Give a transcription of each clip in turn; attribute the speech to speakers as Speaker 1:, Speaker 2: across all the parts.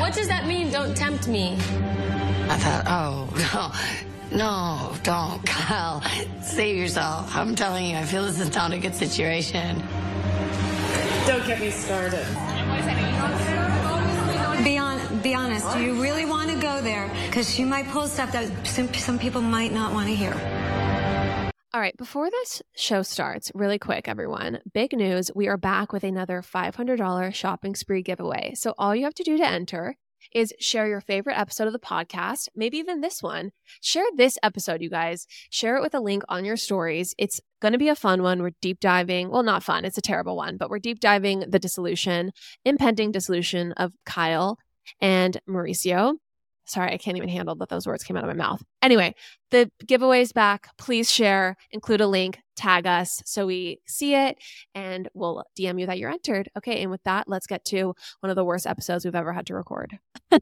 Speaker 1: What does that mean? Don't tempt me.
Speaker 2: I thought, oh, no, no, don't, Kyle. Save yourself. I'm telling you, I feel this is not a good situation.
Speaker 3: Don't get me started.
Speaker 4: Be, on, be honest, do you really want to go there? Because she might pull stuff that some, some people might not want to hear.
Speaker 5: All right, before this show starts, really quick, everyone, big news. We are back with another $500 shopping spree giveaway. So, all you have to do to enter is share your favorite episode of the podcast, maybe even this one. Share this episode, you guys. Share it with a link on your stories. It's going to be a fun one. We're deep diving, well, not fun, it's a terrible one, but we're deep diving the dissolution, impending dissolution of Kyle and Mauricio. Sorry, I can't even handle that those words came out of my mouth. Anyway, the giveaway's back. Please share, include a link, tag us so we see it, and we'll DM you that you're entered. Okay, and with that, let's get to one of the worst episodes we've ever had to record.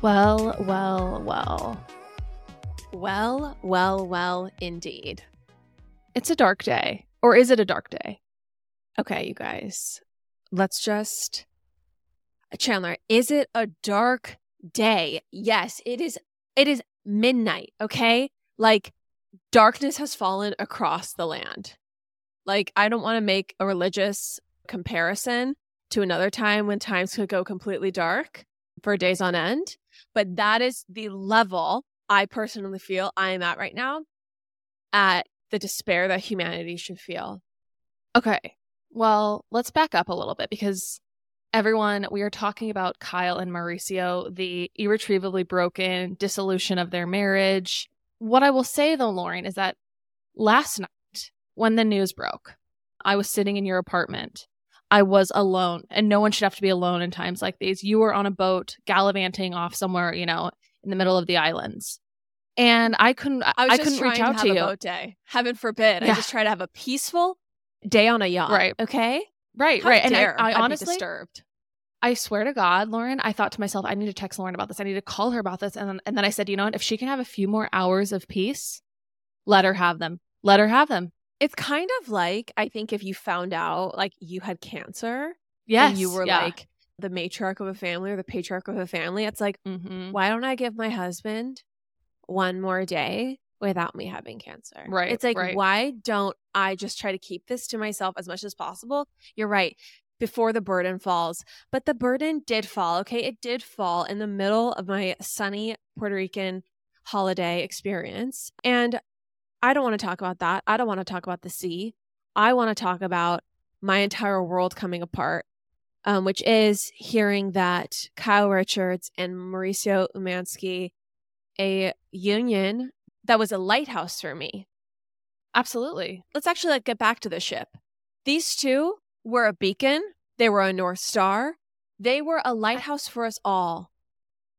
Speaker 5: well, well, well. Well, well, well, indeed. It's a dark day. Or is it a dark day? Okay, you guys, let's just. Chandler, is it a dark day? Yes, it is. It is midnight, okay? Like, darkness has fallen across the land. Like, I don't want to make a religious comparison to another time when times could go completely dark for days on end, but that is the level I personally feel I am at right now at the despair that humanity should feel.
Speaker 6: Okay. Well, let's back up a little bit because everyone, we are talking about Kyle and Mauricio, the irretrievably broken dissolution of their marriage. What I will say though, Lauren, is that last night when the news broke, I was sitting in your apartment. I was alone, and no one should have to be alone in times like these. You were on a boat gallivanting off somewhere, you know, in the middle of the islands. And I couldn't I,
Speaker 5: I,
Speaker 6: couldn't reach out
Speaker 5: to,
Speaker 6: to, you.
Speaker 5: boat day. Heaven forbid.
Speaker 6: Yeah.
Speaker 5: I just try to have a peaceful day on a yacht.
Speaker 6: Right.
Speaker 5: Okay.
Speaker 6: Right,
Speaker 5: How
Speaker 6: right. And I, I honestly
Speaker 5: disturbed.
Speaker 6: I swear to God, Lauren, I thought to myself, I need to text Lauren about this. I need to call her about this. And then, and then I said, you know what? If she can have a few more hours of peace, let her have them. Let her have them.
Speaker 5: It's kind of like I think if you found out like you had cancer
Speaker 6: Yes.
Speaker 5: and you were
Speaker 6: yeah.
Speaker 5: like the matriarch of a family or the patriarch of a family, it's like,
Speaker 6: Mhm.
Speaker 5: why don't I give my husband one more day without me having cancer?
Speaker 6: Right,
Speaker 5: It's like,
Speaker 6: right.
Speaker 5: why don't I just try to keep this to myself as much as possible? You're right. Before the burden falls. But the burden did fall. Okay. It did fall in the middle of my sunny Puerto Rican holiday experience. And I don't want to talk about that. I don't want to talk about the sea. I want to talk about my entire world coming apart, um, which is hearing that Kyle Richards and Mauricio Umansky, a union that was a lighthouse for me.
Speaker 6: Absolutely.
Speaker 5: Let's actually like get back to the ship. These two were a beacon. They were a North Star. They were a lighthouse for us all.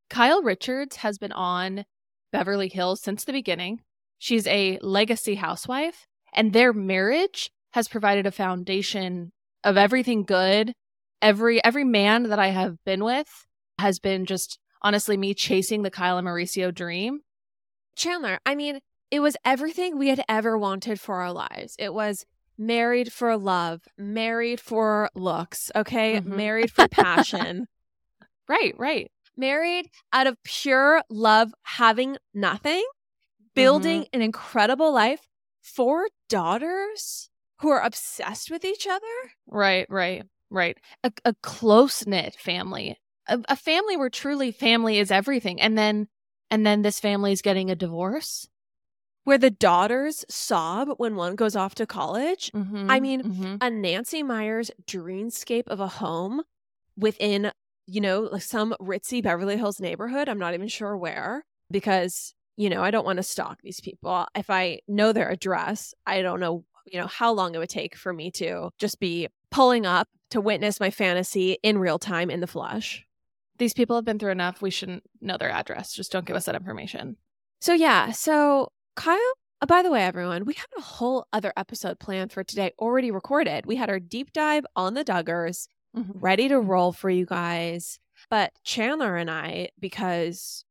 Speaker 6: Kyle Richards has been on Beverly Hills since the beginning. She's a legacy housewife, and their marriage has provided a foundation of everything good. Every every man that I have been with has been just honestly me chasing the Kyle and Mauricio dream.
Speaker 5: Chandler, I mean, it was everything we had ever wanted for our lives. It was married for love, married for looks, okay?
Speaker 6: Mhm.
Speaker 5: Married for passion,
Speaker 6: Right, right.
Speaker 5: married out of pure love, having nothing, building an incredible life, four daughters who are obsessed with each other.
Speaker 6: Right, right, right. A, a close knit family, a, a family where truly family is everything, and then and then this family is getting a divorce.
Speaker 5: Where the daughters sob when one goes off to college.
Speaker 6: Mhm,
Speaker 5: I mean,
Speaker 6: mhm.
Speaker 5: a Nancy Meyers dreamscape of a home within, you know, like some ritzy Beverly Hills neighborhood. I'm not even sure where because, you know, I don't want to stalk these people. If I know their address, I don't know, you know, how long it would take for me to just be pulling up to witness my fantasy in real time in the flesh.
Speaker 6: these people have been through enough. We shouldn't know their address. Just don't give us that information.
Speaker 5: So yeah, so Kyle, uh, by the way, everyone, we had a whole other episode planned for today already recorded. We had our deep dive on the Duggars
Speaker 6: Mhm.
Speaker 5: ready to roll for you guys. But Chandler and I, because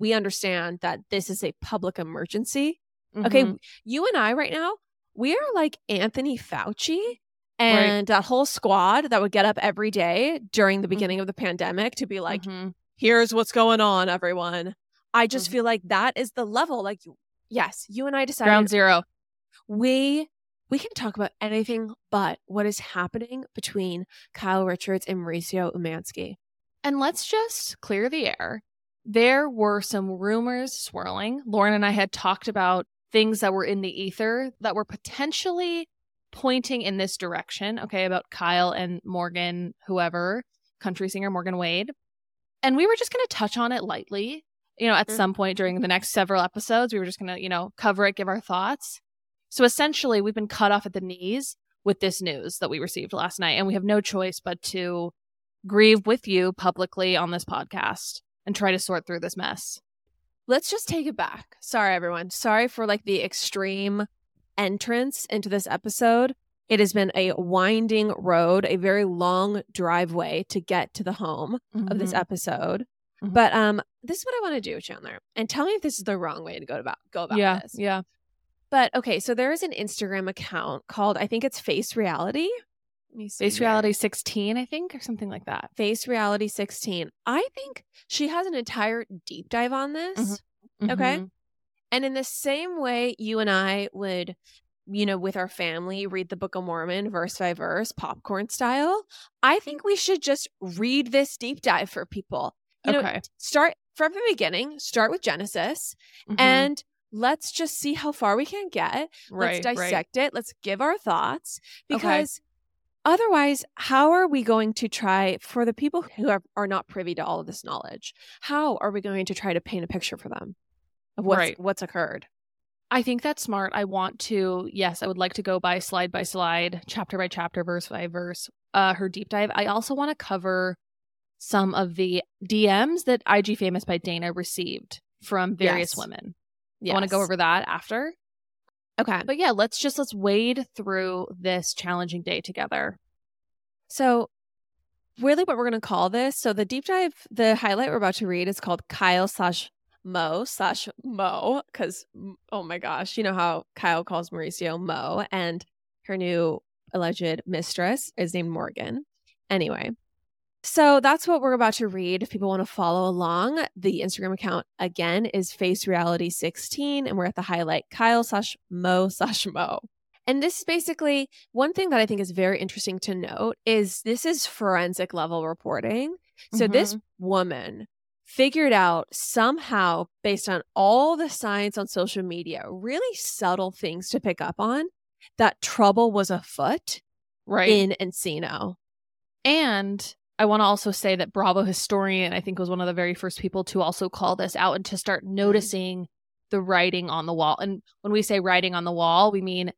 Speaker 5: we understand that this is a public emergency. Okay,
Speaker 6: Mhm.
Speaker 5: you and I right now, we are like Anthony Fauci and that whole squad that would get up every day during the beginning of the pandemic to be like,
Speaker 6: Mhm.
Speaker 5: here's what's going on, everyone. I just
Speaker 6: Mhm.
Speaker 5: feel like that is the level. Like, yes, you and I decided
Speaker 6: ground zero.
Speaker 5: we we can talk about anything but what is happening between Kyle Richards and Mauricio Umansky.
Speaker 6: And let's just clear the air. There were some rumors swirling. Lauren and I had talked about things that were in the ether that were potentially pointing in this direction, okay, about Kyle and Morgan, whoever, country singer Morgan Wade. And we were just going to touch on it lightly. You know, at
Speaker 5: Mhm.
Speaker 6: some point during the next several episodes, we were just going to, you know, cover it, give our thoughts. So essentially, we've been cut off at the knees with this news that we received last night, and we have no choice but to grieve with you publicly on this podcast and try to sort through this mess.
Speaker 5: Let's just take it back. Sorry, everyone. Sorry for like the extreme entrance into this episode. It has been a winding road, a very long driveway to get to the home of this
Speaker 6: Mhm.
Speaker 5: episode.
Speaker 6: Mhm.
Speaker 5: But um, this is what I want to do, Chandler, and tell me if this is the wrong way to go about go about
Speaker 6: yeah,
Speaker 5: this.
Speaker 6: yeah.
Speaker 5: But okay, so there is an Instagram account called I think it's Face Reality. Let me see
Speaker 6: Face
Speaker 5: here.
Speaker 6: Reality 16, I think, or something like that.
Speaker 5: Face Reality 16. I think she has an entire deep dive on this. Okay. And in the same way you and I would, you know, with our family, read the Book of Mormon verse by verse, popcorn style, I think we should just read this deep dive for people. You know,
Speaker 6: Okay.
Speaker 5: start from the beginning, start with Genesis,
Speaker 6: Mhm.
Speaker 5: and let's just see how far we can get.
Speaker 6: right,
Speaker 5: let's
Speaker 6: right.
Speaker 5: dissect it. Let's give our thoughts
Speaker 6: Okay.
Speaker 5: because otherwise, how are we going to try for the people who are, are not privy to all of this knowledge? How are we going to try to paint a picture for them of what's,
Speaker 6: Right.
Speaker 5: what's occurred?
Speaker 6: I think that's smart. I want to, yes, I would like to go by slide by slide, chapter by chapter, verse by verse, uh, her deep dive. I also want to cover some of the DMs that IG Famous by Dana received from various
Speaker 5: Yes.
Speaker 6: women. I want to go over that after.
Speaker 5: Okay.
Speaker 6: But yeah, let's just let's wade through this challenging day together.
Speaker 5: So, really, what we're going to call this so, the deep dive, the highlight we're about to read is called Kyle slash Mo slash Mo, because, oh my gosh, you know how Kyle calls Mauricio Mo, and her new alleged mistress is named Morgan. Anyway, so that's what we're about to read. If people want to follow along, the Instagram account again is Face Reality 16, and we're at the highlight Kyle slash Mo slash Mo. And this is basically one thing that I think is very interesting to note is this is forensic level reporting. So this mm-hmm. woman figured out somehow based on all the science on social media, really subtle things to pick up on that trouble was afoot
Speaker 6: right?
Speaker 5: in Encino.
Speaker 6: And I want to also say that Bravo historian, I think, was one of the very first people to also call this out and to start mm-hmm. noticing the writing on the wall. And when we say writing on the wall, we mean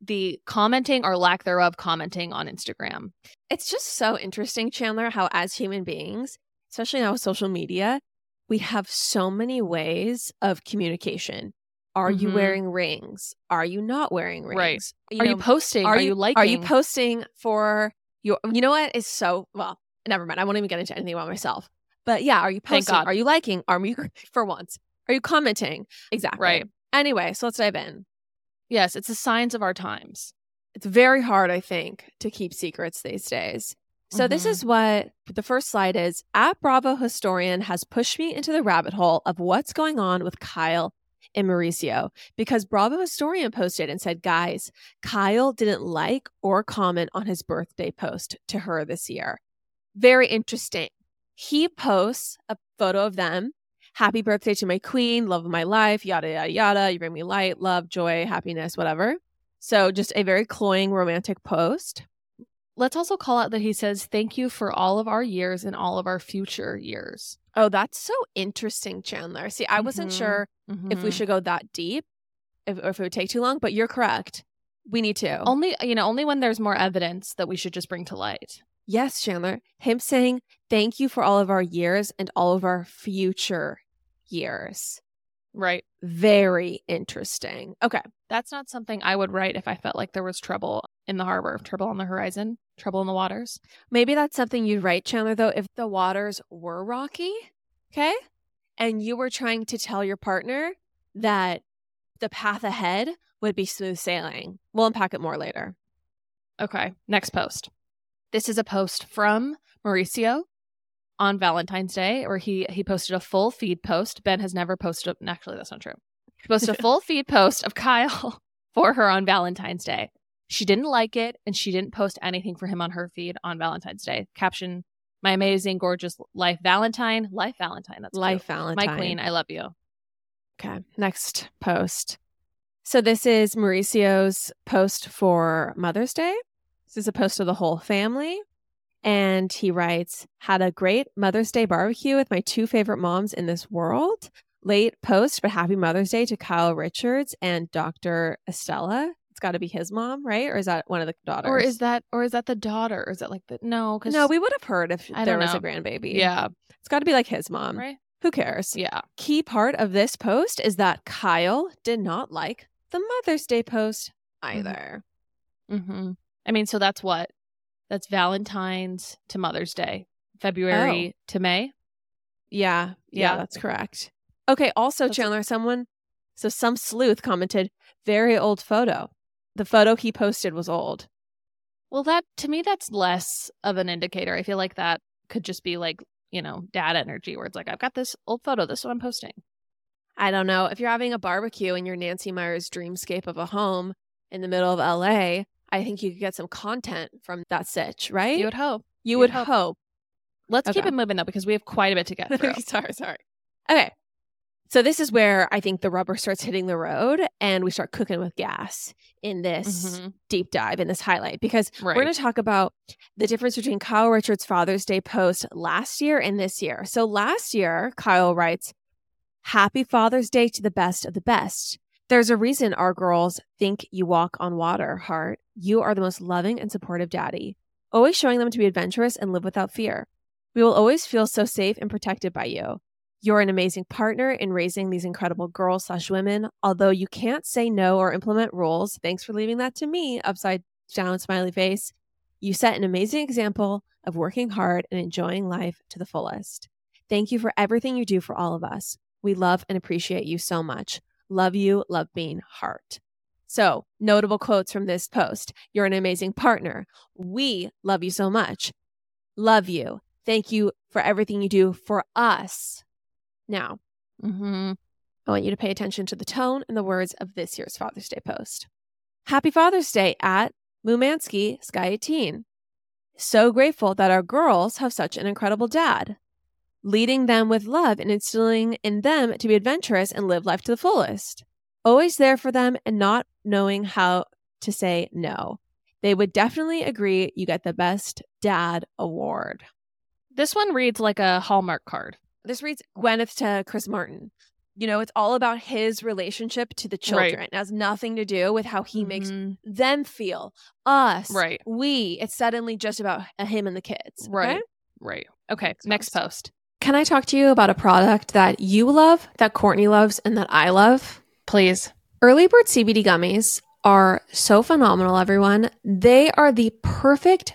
Speaker 6: the commenting or lack thereof commenting on Instagram.
Speaker 5: It's just so interesting, Chandler, how as human beings, especially now with social media, we have so many ways of communication. Are you
Speaker 6: Mhm.
Speaker 5: wearing rings? Are you not wearing rings?
Speaker 6: Right.
Speaker 5: You
Speaker 6: are
Speaker 5: know,
Speaker 6: you posting? Are, you, liking?
Speaker 5: Are you posting for your? You know what is so well. Never mind. I won't even get into anything about myself. But yeah, are you posting? Are you liking? Are you for once? Are you commenting? Exactly.
Speaker 6: Right.
Speaker 5: Anyway, so let's dive in.
Speaker 6: yes, it's the signs of our times.
Speaker 5: It's very hard, I think, to keep secrets these days. So this
Speaker 6: Mhm.
Speaker 5: is what the first slide is. At Bravo historian has pushed me into the rabbit hole of what's going on with Kyle and Mauricio because Bravo historian posted and said, guys, Kyle didn't like or comment on his birthday post to her this year. Very interesting. He posts a photo of them. Happy birthday to my queen, love of my life, yada, yada, yada. You bring me light, love, joy, happiness, whatever. So just a very cloying romantic post.
Speaker 6: Let's also call out that he says, Thank you for all of our years and all of our future years.
Speaker 5: Oh, that's so interesting, Chandler. See, I wasn't
Speaker 6: Mhm.
Speaker 5: sure if we
Speaker 6: Mhm.
Speaker 5: should go that deep, if, or if it would take too long, but you're correct. We need to.
Speaker 6: only, you know, only when there's more evidence that we should just bring to light.
Speaker 5: yes, Chandler. Him saying, thank you for all of our years and all of our future years.
Speaker 6: Right.
Speaker 5: Very interesting. Okay.
Speaker 6: That's not something I would write if I felt like there was trouble in the harbor, trouble on the horizon, trouble in the waters.
Speaker 5: Maybe that's something you'd write, Chandler, though, if the waters were rocky. Okay. and you were trying to tell your partner that the path ahead would be smooth sailing. We'll unpack it more later.
Speaker 6: Okay, next post. This is a post from Mauricio on Valentine's Day, where he he posted a full feed post. Ben has never posted. Actually, that's not true. He posted a full feed post of Kyle for her on Valentine's Day. She didn't like it, and she didn't post anything for him on her feed on Valentine's Day. Caption: My amazing, gorgeous life Valentine, life Valentine. That's
Speaker 5: Life
Speaker 6: cute.
Speaker 5: Valentine.
Speaker 6: My queen, I love you.
Speaker 5: Okay, next post. So this is Mauricio's post for Mother's Day. This is a post of the whole family. And he writes, Had a great Mother's Day barbecue with my two favorite moms in this world. Late post, but happy Mother's Day to Kyle Richards and Dr. Estella. Got to be his mom, right? Or is that one of the daughters?
Speaker 6: Or is that or is that the daughter? Or is it like the no? Because
Speaker 5: no, we would have heard if
Speaker 6: I
Speaker 5: there was a grandbaby.
Speaker 6: yeah
Speaker 5: It's got to be like his mom.
Speaker 6: right
Speaker 5: Who cares?
Speaker 6: yeah
Speaker 5: Key part of this post is that Kyle did not like the Mother's Day post either.
Speaker 6: Mm-hmm. I mean, so that's what? That's Valentine's to Mother's Day, February to May.
Speaker 5: Yeah, yeah,
Speaker 6: Yeah.
Speaker 5: that's correct. Okay, also
Speaker 6: That's-
Speaker 5: Chandler, someone so some sleuth commented, very old photo. The photo he posted was old.
Speaker 6: Well, that to me, that's less of an indicator. I feel like that could just be like you know dad energy, where it's like I've got this old photo. This is what I'm posting.
Speaker 5: I don't know. If you're having a barbecue in your Nancy Meyers dreamscape of a home in the middle of LA, I think you could get some content from that sitch, right?
Speaker 6: You would hope.
Speaker 5: You
Speaker 6: you'd hope.
Speaker 5: hope.
Speaker 6: Let's keep it moving though, because we have quite a bit to get through.
Speaker 5: sorry, sorry. Okay. So this is where I think the rubber starts hitting the road and we start cooking with gas in this
Speaker 6: Mhm.
Speaker 5: deep dive in this highlight because
Speaker 6: Right.
Speaker 5: we're going to talk about the difference between Kyle Richards' Father's Day post last year and this year. So last year, Kyle writes, Happy Father's Day to the best of the best. There's a reason our girls think you walk on water, heart. You are the most loving and supportive daddy, always showing them to be adventurous and live without fear. We will always feel so safe and protected by you. You're an amazing partner in raising these incredible girls slash women. Although you can't say no or implement rules, thanks for leaving that to me, upside down smiley face. You set an amazing example of working hard and enjoying life to the fullest. Thank you for everything you do for all of us. We love and appreciate you so much. Love you, love being heart. So, notable quotes from this post You're an amazing partner. We love you so much. Love you. Thank you for everything you do for us. Now,
Speaker 6: Mm-hmm.
Speaker 5: I want you to pay attention to the tone and the words of this year's Father's Day post. Happy Father's Day at Mumansky Sky 18. So grateful that our girls have such an incredible dad, leading them with love and instilling in them to be adventurous and live life to the fullest. Always there for them and not knowing how to say no. They would definitely agree you get the best dad award.
Speaker 6: This one reads like a Hallmark card.
Speaker 5: This reads Gwyneth to Chris Martin. You know, it's all about his relationship to the children. It has nothing to do with how he makes
Speaker 6: Mhm.
Speaker 5: them feel, us,
Speaker 6: Right.
Speaker 5: we. It's suddenly just about him and the kids.
Speaker 6: Right.
Speaker 5: okay?
Speaker 6: Right. Okay.
Speaker 5: Next
Speaker 6: Next
Speaker 5: post.
Speaker 6: post.
Speaker 5: Can I talk to you about a product that you love, that Courtney loves, and that I love?
Speaker 6: Please.
Speaker 5: Early Bird CBD gummies are so phenomenal, everyone. They are the perfect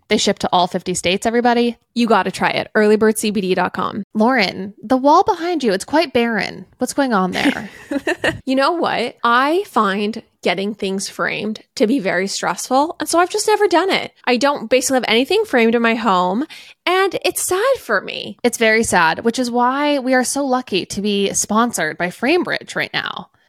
Speaker 6: They ship to all 50 states, everybody.
Speaker 5: You got to try it. Earlybirdcbd.com.
Speaker 6: Lauren, the wall behind you, it's quite barren. What's going on there?
Speaker 5: You know what? I find getting things framed to be very stressful. And so I've just never done it. I don't basically have anything framed in my home. And it's sad for me.
Speaker 6: it's very sad, which is why we are so lucky to be sponsored by Framebridge right now.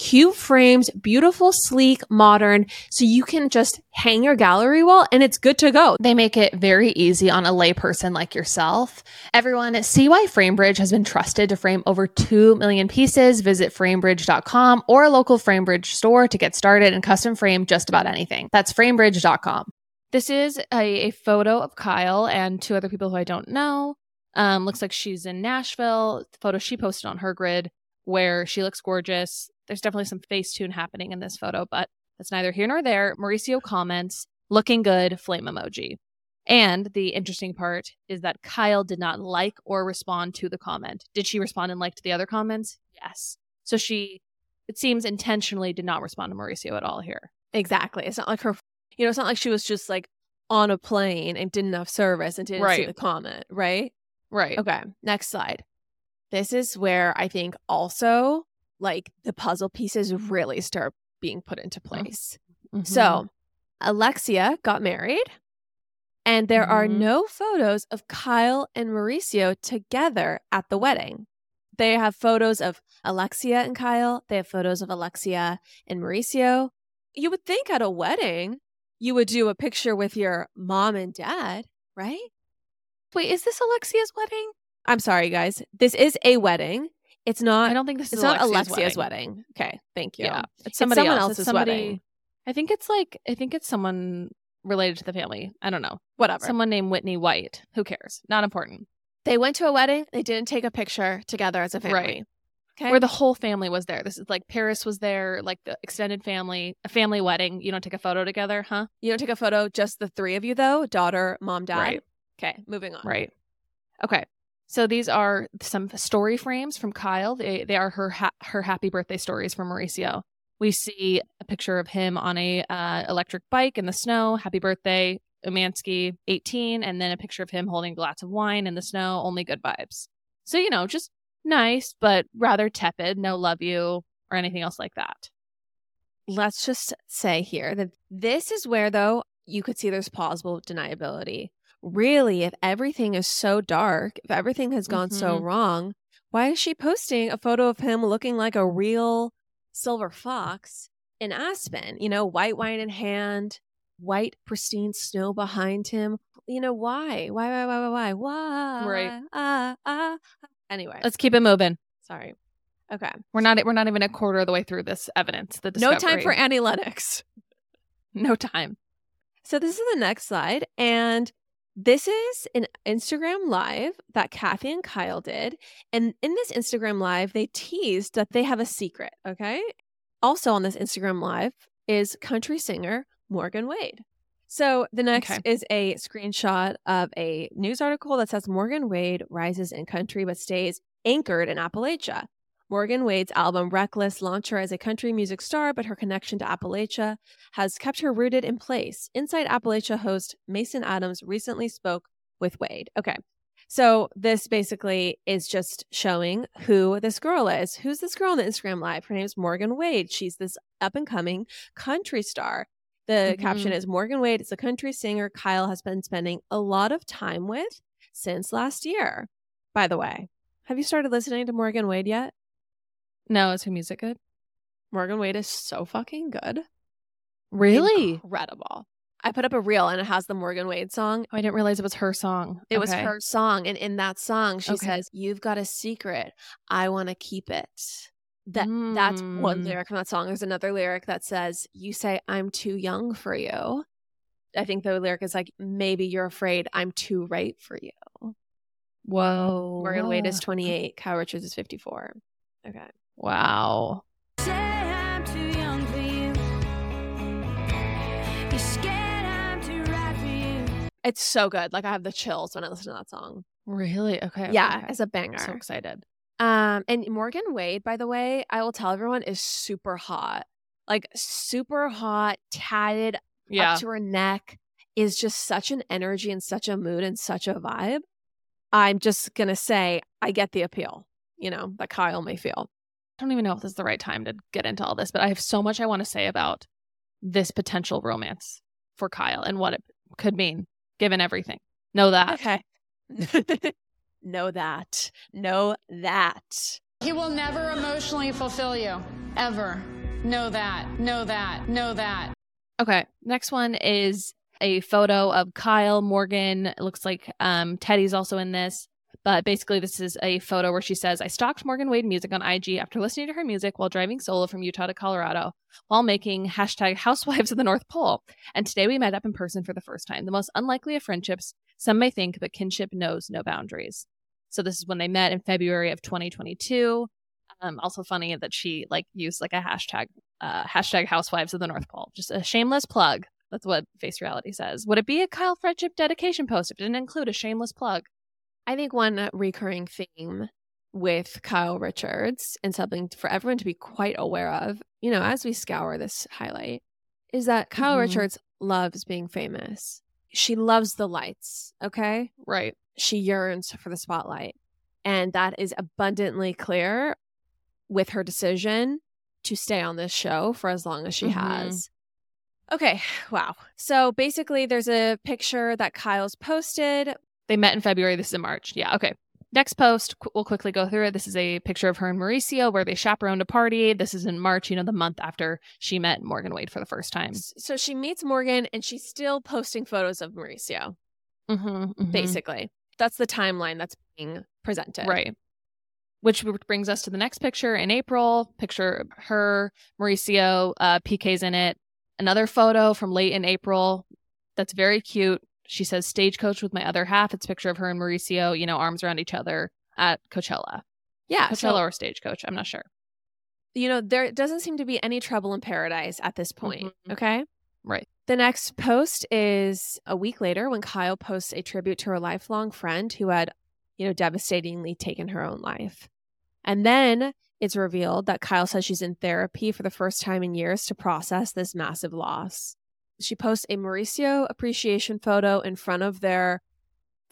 Speaker 5: cute frames, beautiful, sleek, modern, so you can just hang your gallery wall and it's good to go.
Speaker 6: They make it very easy on a layperson like yourself. Everyone, see why Framebridge has been trusted to frame over 2 million pieces. Visit framebridge.com or a local Framebridge store to get started and custom frame just about anything. That's framebridge.com. This is a, a photo of Kyle and two other people who I don't know. Um, looks like she's in Nashville. The photo she posted on her grid where she looks gorgeous. There's definitely some Facetune happening in this photo, but that's neither here nor there. Mauricio comments, looking good, flame emoji. And the interesting part is that Kyle did not like or respond to the comment. Did she respond and like to the other comments? Yes. So she, it seems, intentionally did not respond to Mauricio at all here.
Speaker 5: Exactly. It's not like her, you know, it's not like she was just like on a plane and didn't have service and didn't see the comment, right?
Speaker 6: Right.
Speaker 5: Okay, next slide. This is where I think also like the puzzle pieces really start being put into place.
Speaker 6: Mhm.
Speaker 5: So, Alexia got married, and there are
Speaker 6: Mhm.
Speaker 5: no photos of Kyle and Mauricio together at the wedding. They have photos of Alexia and Kyle, they have photos of Alexia and Mauricio. You would think at a wedding, you would do a picture with your mom and dad, right? Wait, is this Alexia's wedding? I'm sorry, guys. This is a wedding. It's not.
Speaker 6: I don't think this
Speaker 5: It's
Speaker 6: is
Speaker 5: not
Speaker 6: Alexia's,
Speaker 5: Alexia's wedding. Okay, thank you.
Speaker 6: Yeah, it's
Speaker 5: It's
Speaker 6: somebody
Speaker 5: someone
Speaker 6: else. It's
Speaker 5: else's
Speaker 6: somebody-
Speaker 5: wedding.
Speaker 6: I think it's like I think it's someone related to the family. I don't know.
Speaker 5: Whatever.
Speaker 6: Someone named Whitney White. Who cares? Not important.
Speaker 5: they went to a wedding. They didn't take a picture together as a family.
Speaker 6: Right.
Speaker 5: Okay.
Speaker 6: Where the whole family was there. This is like Paris was there, like the extended family, a family wedding. You don't take a photo together, huh?
Speaker 5: you don't take a photo, just the three of you though, daughter, mom, dad.
Speaker 6: Right.
Speaker 5: Okay, moving on.
Speaker 6: Right. Okay. So these are some story frames from Kyle. They they are her ha- her happy birthday stories from Mauricio. We see a picture of him on a uh, electric bike in the snow. Happy birthday, Umansky, 18, and then a picture of him holding a glass of wine in the snow. Only good vibes. So you know, just nice, but rather tepid. No love you or anything else like that.
Speaker 5: Let's just say here that this is where though you could see there's plausible deniability. Really, if everything is so dark, if everything has gone so
Speaker 6: Mhm.
Speaker 5: wrong, why is she posting a photo of him looking like a real silver fox in Aspen? You know, white wine in hand, white pristine snow behind him. You know, why? Why, why, why, why, why? Why?
Speaker 6: Right.
Speaker 5: Ah, ah. Anyway,
Speaker 6: Let's keep it moving.
Speaker 5: sorry. Okay.
Speaker 6: We're not we're not even a quarter of the way through this evidence. The
Speaker 5: No time for Annie Lennox.
Speaker 6: no time.
Speaker 5: So this is the next slide, and this is an Instagram live that Kathy and Kyle did. And in this Instagram live, they teased that they have a secret. Okay. Also on this Instagram live is country singer Morgan Wade. So the next
Speaker 6: Okay.
Speaker 5: is a screenshot of a news article that says Morgan Wade rises in country but stays anchored in Appalachia. Morgan Wade's album Reckless launched her as a country music star, but her connection to Appalachia has kept her rooted in place. Inside Appalachia host Mason Adams recently spoke with Wade. Okay. So this basically is just showing who this girl is. Who's this girl on the Instagram live? Her name is Morgan Wade. She's this up and coming country star. The
Speaker 6: Mhm.
Speaker 5: caption is Morgan Wade is a country singer Kyle has been spending a lot of time with since last year. By the way, have you started listening to Morgan Wade yet?
Speaker 6: No, is her music good?
Speaker 5: Morgan Wade is so fucking good.
Speaker 6: Really?
Speaker 5: Incredible. I put up a reel and it has the Morgan Wade song.
Speaker 6: Oh, I didn't realize it was her song.
Speaker 5: It was her song. And in that song, she
Speaker 6: Okay.
Speaker 5: says, You've got a secret. I want to keep it. That that's one
Speaker 6: Mm.
Speaker 5: lyric from that song. There's another lyric that says, You say I'm too young for you. I think the lyric is like, maybe you're afraid I'm too right for you.
Speaker 6: Whoa.
Speaker 5: Morgan Wade is 28. Kyle Richards is 54. Okay.
Speaker 6: Wow.
Speaker 7: Say I'm too young for you. You're scared I'm too right for you.
Speaker 5: It's so good. Like I have the chills when I listen to that song.
Speaker 6: Really? Okay. okay,
Speaker 5: yeah,
Speaker 6: okay.
Speaker 5: it's a
Speaker 6: I'm
Speaker 5: banger.
Speaker 6: so excited.
Speaker 5: Um, and Morgan Wade, by the way, I will tell everyone is super hot. Like super hot, tatted
Speaker 6: Yeah.
Speaker 5: up to her neck, is just such an energy and such a mood and such a vibe. I'm just gonna say I get the appeal. you know, that Kyle may feel.
Speaker 6: I don't even know if this is the right time to get into all this, but I have so much I want to say about this potential romance for Kyle and what it could mean given everything. Know that.
Speaker 5: Okay. know that. Know that.
Speaker 8: He will never emotionally fulfill you, ever. Know that. Know that. Know that.
Speaker 6: Okay. Next one is a photo of Kyle Morgan. It looks like um, Teddi's also in this. But basically, this is a photo where she says, I stalked Morgan Wade music on IG after listening to her music while driving solo from Utah to Colorado while making hashtag housewives of the North Pole. And today we met up in person for the first time. The most unlikely of friendships, some may think, but kinship knows no boundaries. So this is when they met in February of 2022. Um, also funny that she like used like a hashtag, uh, hashtag housewives of the North Pole. Just a shameless plug. That's what Face Reality says. Would it be a Kyle friendship dedication post if it didn't include a shameless plug?
Speaker 5: I think one recurring theme with Kyle Richards and something for everyone to be quite aware of, you know, as we scour this highlight, is that Kyle
Speaker 6: Mhm.
Speaker 5: Richards loves being famous. She loves the lights, okay?
Speaker 6: Right.
Speaker 5: She yearns for the spotlight. And that is abundantly clear with her decision to stay on this show for as long as she
Speaker 6: Mhm.
Speaker 5: has. Okay, wow. So basically, there's a picture that Kyle's posted
Speaker 6: They met in February. This is in March. Yeah. Okay. Next post, we'll quickly go through it. This is a picture of her and Mauricio where they chaperoned a party. This is in March, you know, the month after she met Morgan Wade for the first time.
Speaker 5: So she meets Morgan and she's still posting photos of Mauricio,
Speaker 6: Mm-hmm,
Speaker 5: basically. That's the timeline that's being presented.
Speaker 6: Right. Which brings us to the next picture in April. Picture of her, Mauricio, uh, PK's in it. Another photo from late in April that's very cute. She says, stagecoach with my other half. It's a picture of her and Mauricio, you know, arms around each other at Coachella.
Speaker 5: Yeah.
Speaker 6: Coachella
Speaker 5: So,
Speaker 6: or stagecoach. I'm not sure.
Speaker 5: you know, there doesn't seem to be any trouble in paradise at this point.
Speaker 6: Mhm.
Speaker 5: Okay.
Speaker 6: Right.
Speaker 5: The next post is a week later when Kyle posts a tribute to her lifelong friend who had, you know, devastatingly taken her own life. And then it's revealed that Kyle says she's in therapy for the first time in years to process this massive loss. She posts a Mauricio appreciation photo in front of their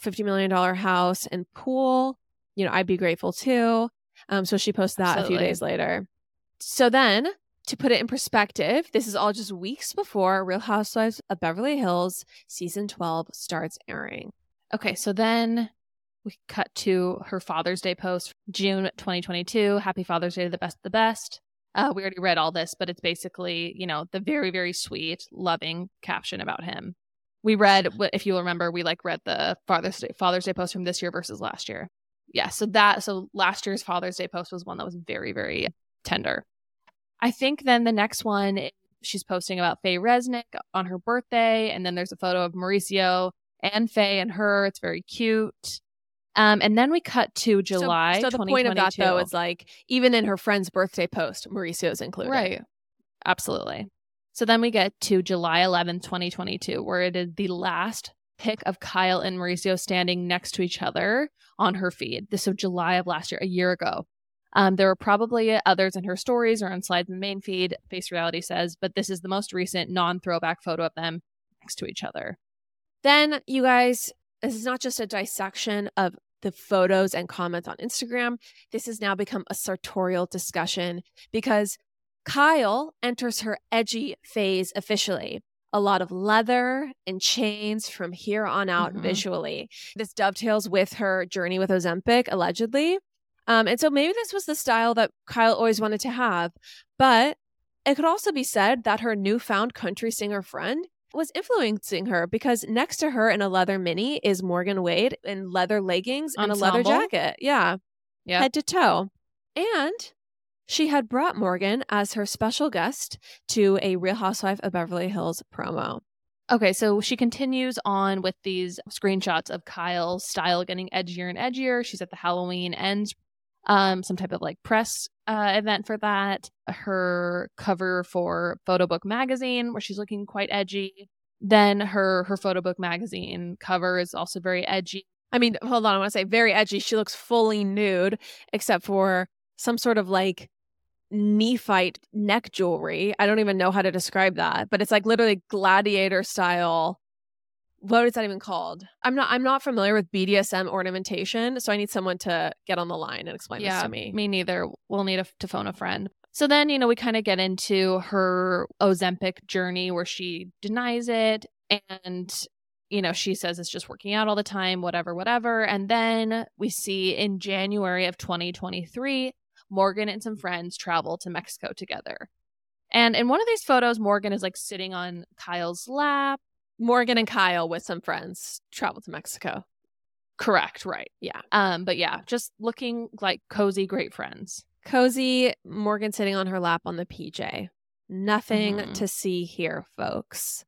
Speaker 5: $50 million house and pool. You know, I'd be grateful too. Um, so she posts that a few days later. So then, to put it in perspective, this is all just weeks before Real Housewives of Beverly Hills season 12 starts airing.
Speaker 6: Okay, so then we cut to her Father's Day post, June 2022. Happy Father's Day to the best of the best. Uh, we already read all this, but it's basically, you know, the very, very sweet, loving caption about him. We read, if you remember, we like read the Father's Day Father's Day post from this year versus last year. Yeah, so that so last year's Father's Day post was one that was very, very tender. I think then the next one she's posting about Faye Resnick on her birthday, and then there's a photo of Mauricio and Faye and her. It's very cute. Um, and then we cut to
Speaker 5: So-
Speaker 6: July.
Speaker 5: So, the point of that, though, is like even in her friend's birthday post, Mauricio's included.
Speaker 6: Right. Absolutely. So then we get to July 11th, 2022, where it is the last pic of Kyle and Mauricio standing next to each other on her feed. This is July of last year, a year ago. Um, there were probably others in her stories or on slides in the main feed, Face Reality says, but this is the most recent non throwback photo of them next to each other.
Speaker 5: Then, you guys, this is not just a dissection of the photos and comments on Instagram. This has now become a sartorial discussion because Kyle enters her edgy phase officially. A lot of leather and chains from here on out
Speaker 6: Mhm.
Speaker 5: visually. This dovetails with her journey with Ozempic, allegedly. Um, and so maybe this was the style that Kyle always wanted to have. But it could also be said that her newfound country singer friend was influencing her because next to her in a leather mini is Morgan Wade in leather leggings and a leather jacket. Yeah.
Speaker 6: Yeah.
Speaker 5: Head to toe. And she had brought Morgan as her special guest to a Real Housewife of Beverly Hills promo.
Speaker 6: Okay, so she continues on with these screenshots of Kyle's style getting edgier and edgier. She's at the Halloween ends, um, some type of like press uh, event for that. Her cover for Photo Book magazine, where she's looking quite edgy. Then her her Photo Book magazine cover is also very edgy.
Speaker 5: I mean, hold on, I want to say very edgy. She looks fully nude, except for some sort of like Nephite neck jewelry. I don't even know how to describe that, but it's like literally gladiator style what is that even called? I'm not I'm not familiar with BDSM ornamentation, so I need someone to get on the line and explain this to me.
Speaker 6: Me neither. We'll need a, to phone a friend. So then, you know, we kind of get into her Ozempic journey where she denies it and, you know, she says it's just working out all the time, whatever, whatever. And then we see in January of 2023, Morgan and some friends travel to Mexico together. And in one of these photos, Morgan is like sitting on Kyle's lap.
Speaker 5: Morgan and Kyle with some friends traveled to Mexico.
Speaker 6: Correct, right.
Speaker 5: Yeah.
Speaker 6: Um, but yeah, just looking like cozy, great friends.
Speaker 5: Cozy, Morgan sitting on her lap on the PJ. Nothing
Speaker 6: Mhm.
Speaker 5: to see here, folks.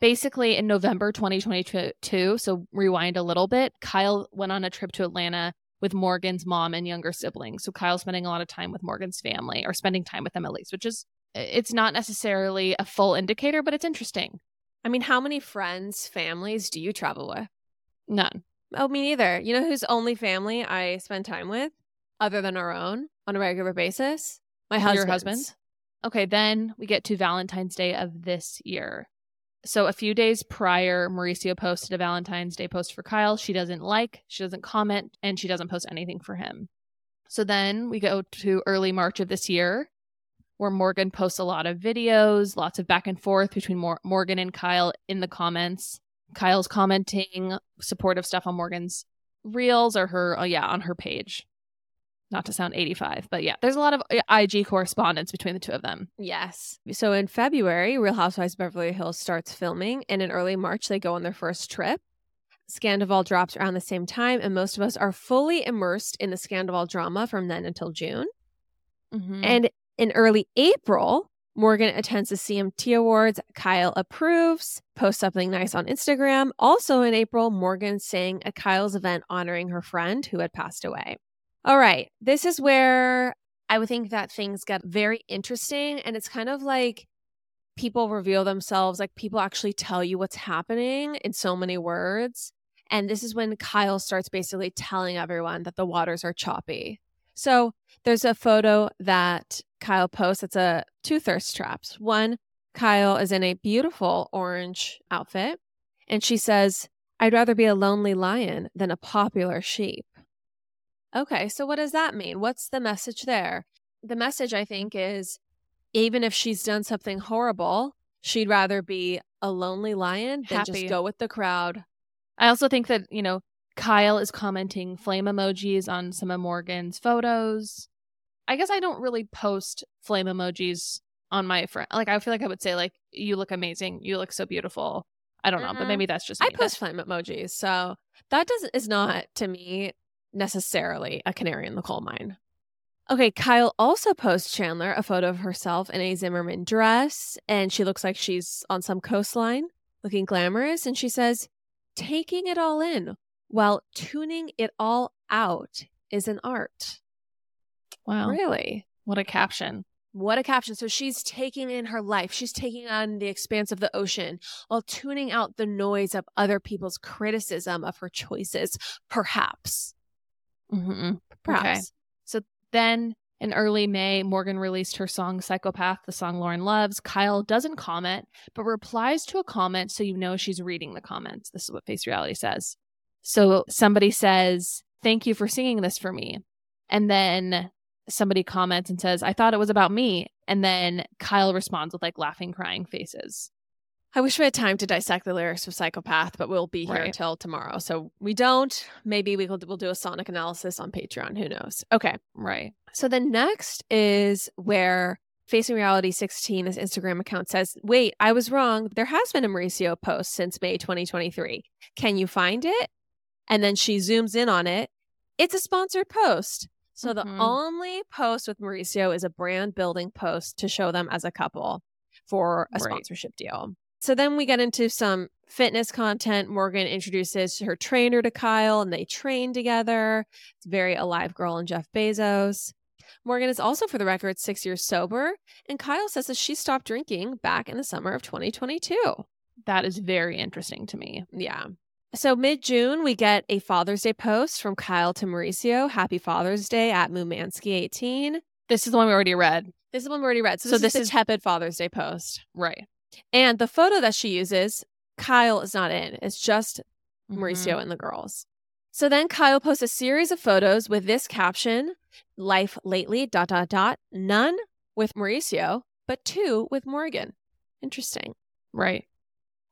Speaker 6: Basically, in November 2022, so rewind a little bit, Kyle went on a trip to Atlanta with Morgan's mom and younger siblings. So Kyle's spending a lot of time with Morgan's family, or spending time with them at least, which is it's not necessarily a full indicator, but it's interesting.
Speaker 5: I mean, how many friends, families do you travel with?
Speaker 6: None.
Speaker 5: Oh, me neither. You know whose only family I spend time with, other than our own, on a regular basis? My husband.
Speaker 6: Your husband? Okay, then we get to Valentine's Day of this year. So a few days prior, Mauricio posted a Valentine's Day post for Kyle. She doesn't like, she doesn't comment, and she doesn't post anything for him. So then we go to early March of this year, where Morgan posts a lot of videos, lots of back and forth between Mor- Morgan and Kyle in the comments. Kyle's commenting supportive stuff on Morgan's reels or her, oh yeah, on her page. Not to sound 85, but yeah, there's a lot of uh, IG correspondence between the two of them.
Speaker 5: Yes. So in February, Real Housewives of Beverly Hills starts filming, and in early March, they go on their first trip. Scandoval drops around the same time, and most of us are fully immersed in the Scandoval drama from then until June.
Speaker 6: Mm-hmm.
Speaker 5: And in early April, Morgan attends the CMT Awards. Kyle approves, posts something nice on Instagram. Also in April, Morgan sang at Kyle's event honoring her friend who had passed away. All right, this is where I would think that things get very interesting. And it's kind of like people reveal themselves, like people actually tell you what's happening in so many words. And this is when Kyle starts basically telling everyone that the waters are choppy. So there's a photo that Kyle posts. It's a two thirst traps. One, Kyle is in a beautiful orange outfit, and she says, I'd rather be a lonely lion than a popular sheep. Okay, so what does that mean? What's the message there? The message, I think, is even if she's done something horrible, she'd rather be a lonely lion than
Speaker 6: Happy.
Speaker 5: just go with the crowd.
Speaker 6: I also think that, you know, Kyle is commenting flame emojis on some of Morgan's photos. I guess I don't really post flame emojis on my friend. Like, I feel like I would say, like, you look amazing. You look so beautiful. I don't know, but
Speaker 5: Mhm.
Speaker 6: maybe that's just
Speaker 5: I
Speaker 6: me.
Speaker 5: post flame emojis, so that does is not to me necessarily a canary in the coal mine. Okay, Kyle also posts Chandler a photo of herself in a Zimmermann dress, and she looks like she's on some coastline, looking glamorous, and she says, "Taking it all in while tuning it all out is an art."
Speaker 6: Wow.
Speaker 5: Really?
Speaker 6: What a caption.
Speaker 5: What a caption. So she's taking in her life. She's taking on the expanse of the ocean while tuning out the noise of other people's criticism of her choices, perhaps.
Speaker 6: Mm-hmm.
Speaker 5: Perhaps.
Speaker 6: So then in early May, Morgan released her song Psychopath, the song Lauren loves. Kyle doesn't comment, but replies to a comment so you know she's reading the comments. This is what Face Reality says. So somebody says, Thank you for singing this for me. And then somebody comments and says, I thought it was about me. And then Kyle responds with like laughing, crying faces.
Speaker 5: I wish we had time to dissect the lyrics of Psychopath, but we'll be here
Speaker 6: Right.
Speaker 5: until tomorrow. So we don't. Maybe we will, we'll do a sonic analysis on Patreon. Who knows? Okay.
Speaker 6: Right.
Speaker 5: So then next is where Facing Reality 16, his Instagram account says, Wait, I was wrong. There has been a Mauricio post since May 2023. Can you find it? And then she zooms in on it. It's a sponsored post. So the
Speaker 6: Mhm.
Speaker 5: only post with Mauricio is a brand building post to show them as a couple for a
Speaker 6: Right.
Speaker 5: sponsorship deal. So then we get into some fitness content. Morgan introduces her trainer to Kyle and they train together. It's very alive girl and Jeff Bezos. Morgan is also, for the record, six years sober. And Kyle says that she stopped drinking back in the summer of 2022.
Speaker 6: That is very interesting to me.
Speaker 5: Yeah. So mid June, we get a Father's Day post from Kyle to Mauricio. Happy Father's Day at Mumansky18.
Speaker 6: This is the one we already read.
Speaker 5: This is the one we already read. So,
Speaker 6: So
Speaker 5: this,
Speaker 6: this
Speaker 5: is
Speaker 6: is-
Speaker 5: the tepid Father's Day post.
Speaker 6: Right.
Speaker 5: And the photo that she uses, Kyle is not in. It's just Mauricio
Speaker 6: Mm-hmm.
Speaker 5: and the girls. So then Kyle posts a series of photos with this caption Life lately, dot, dot, dot. None with Mauricio, but two with Morgan. Interesting.
Speaker 6: Right.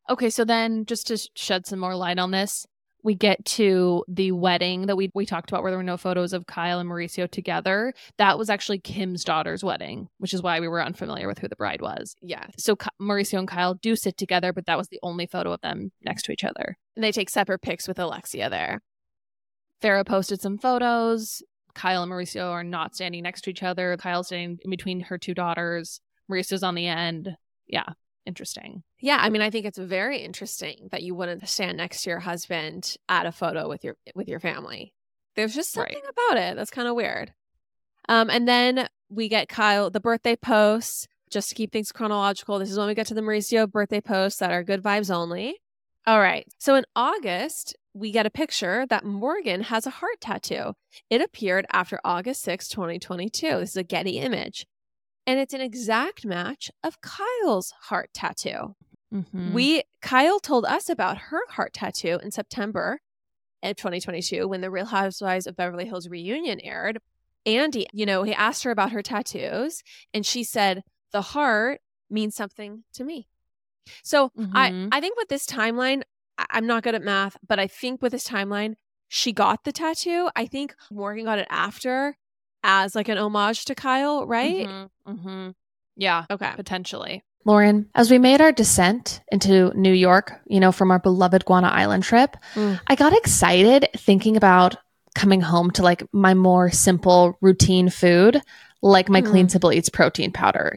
Speaker 6: Okay, so then just to shed some more light on this, we get to the wedding that we we talked about where there were no photos of Kyle and Mauricio together. That was actually Kim's daughter's wedding, which is why we were unfamiliar with who the bride was.
Speaker 5: Yeah.
Speaker 6: So Ki- Mauricio and Kyle do sit together, but that was the only photo of them next to each other.
Speaker 5: And they take separate pics with Alexia there.
Speaker 6: Farrah posted some photos. Kyle and Mauricio are not standing next to each other. Kyle's standing in between her two daughters. Mauricio's on the end. Yeah, interesting.
Speaker 5: Yeah, I mean, I think it's very interesting that you wouldn't stand next to your husband at a photo with your with your family. There's just
Speaker 6: Right.
Speaker 5: something about it that's kind of weird. Um, and then we get Kyle the birthday posts. Just to keep things chronological, this is when we get to the Mauricio birthday posts that are good vibes only. All right. So in August, we get a picture that Morgan has a heart tattoo. It appeared after August 6, 2022. This is a Getty image. And it's an exact match of Kyle's heart tattoo.
Speaker 6: Mhm.
Speaker 5: We Kyle told us about her heart tattoo in September of 2022 when the Real Housewives of Beverly Hills reunion aired. Andy, you know, he asked her about her tattoos and she said the heart means something to me. So I
Speaker 6: Mhm.
Speaker 5: I think with this timeline, I- I'm not good at math, but I think with this timeline, she got the tattoo. I think Morgan got it after as like an homage to Kyle, right?
Speaker 6: Mhm, mhm. Yeah,
Speaker 5: Okay.
Speaker 6: potentially. Lauren, as we made our descent into New York, you know, from our beloved Guana Island trip,
Speaker 5: Mm.
Speaker 6: I got excited thinking about coming home to like my more simple routine food, like my Clean Simple Eats protein powder.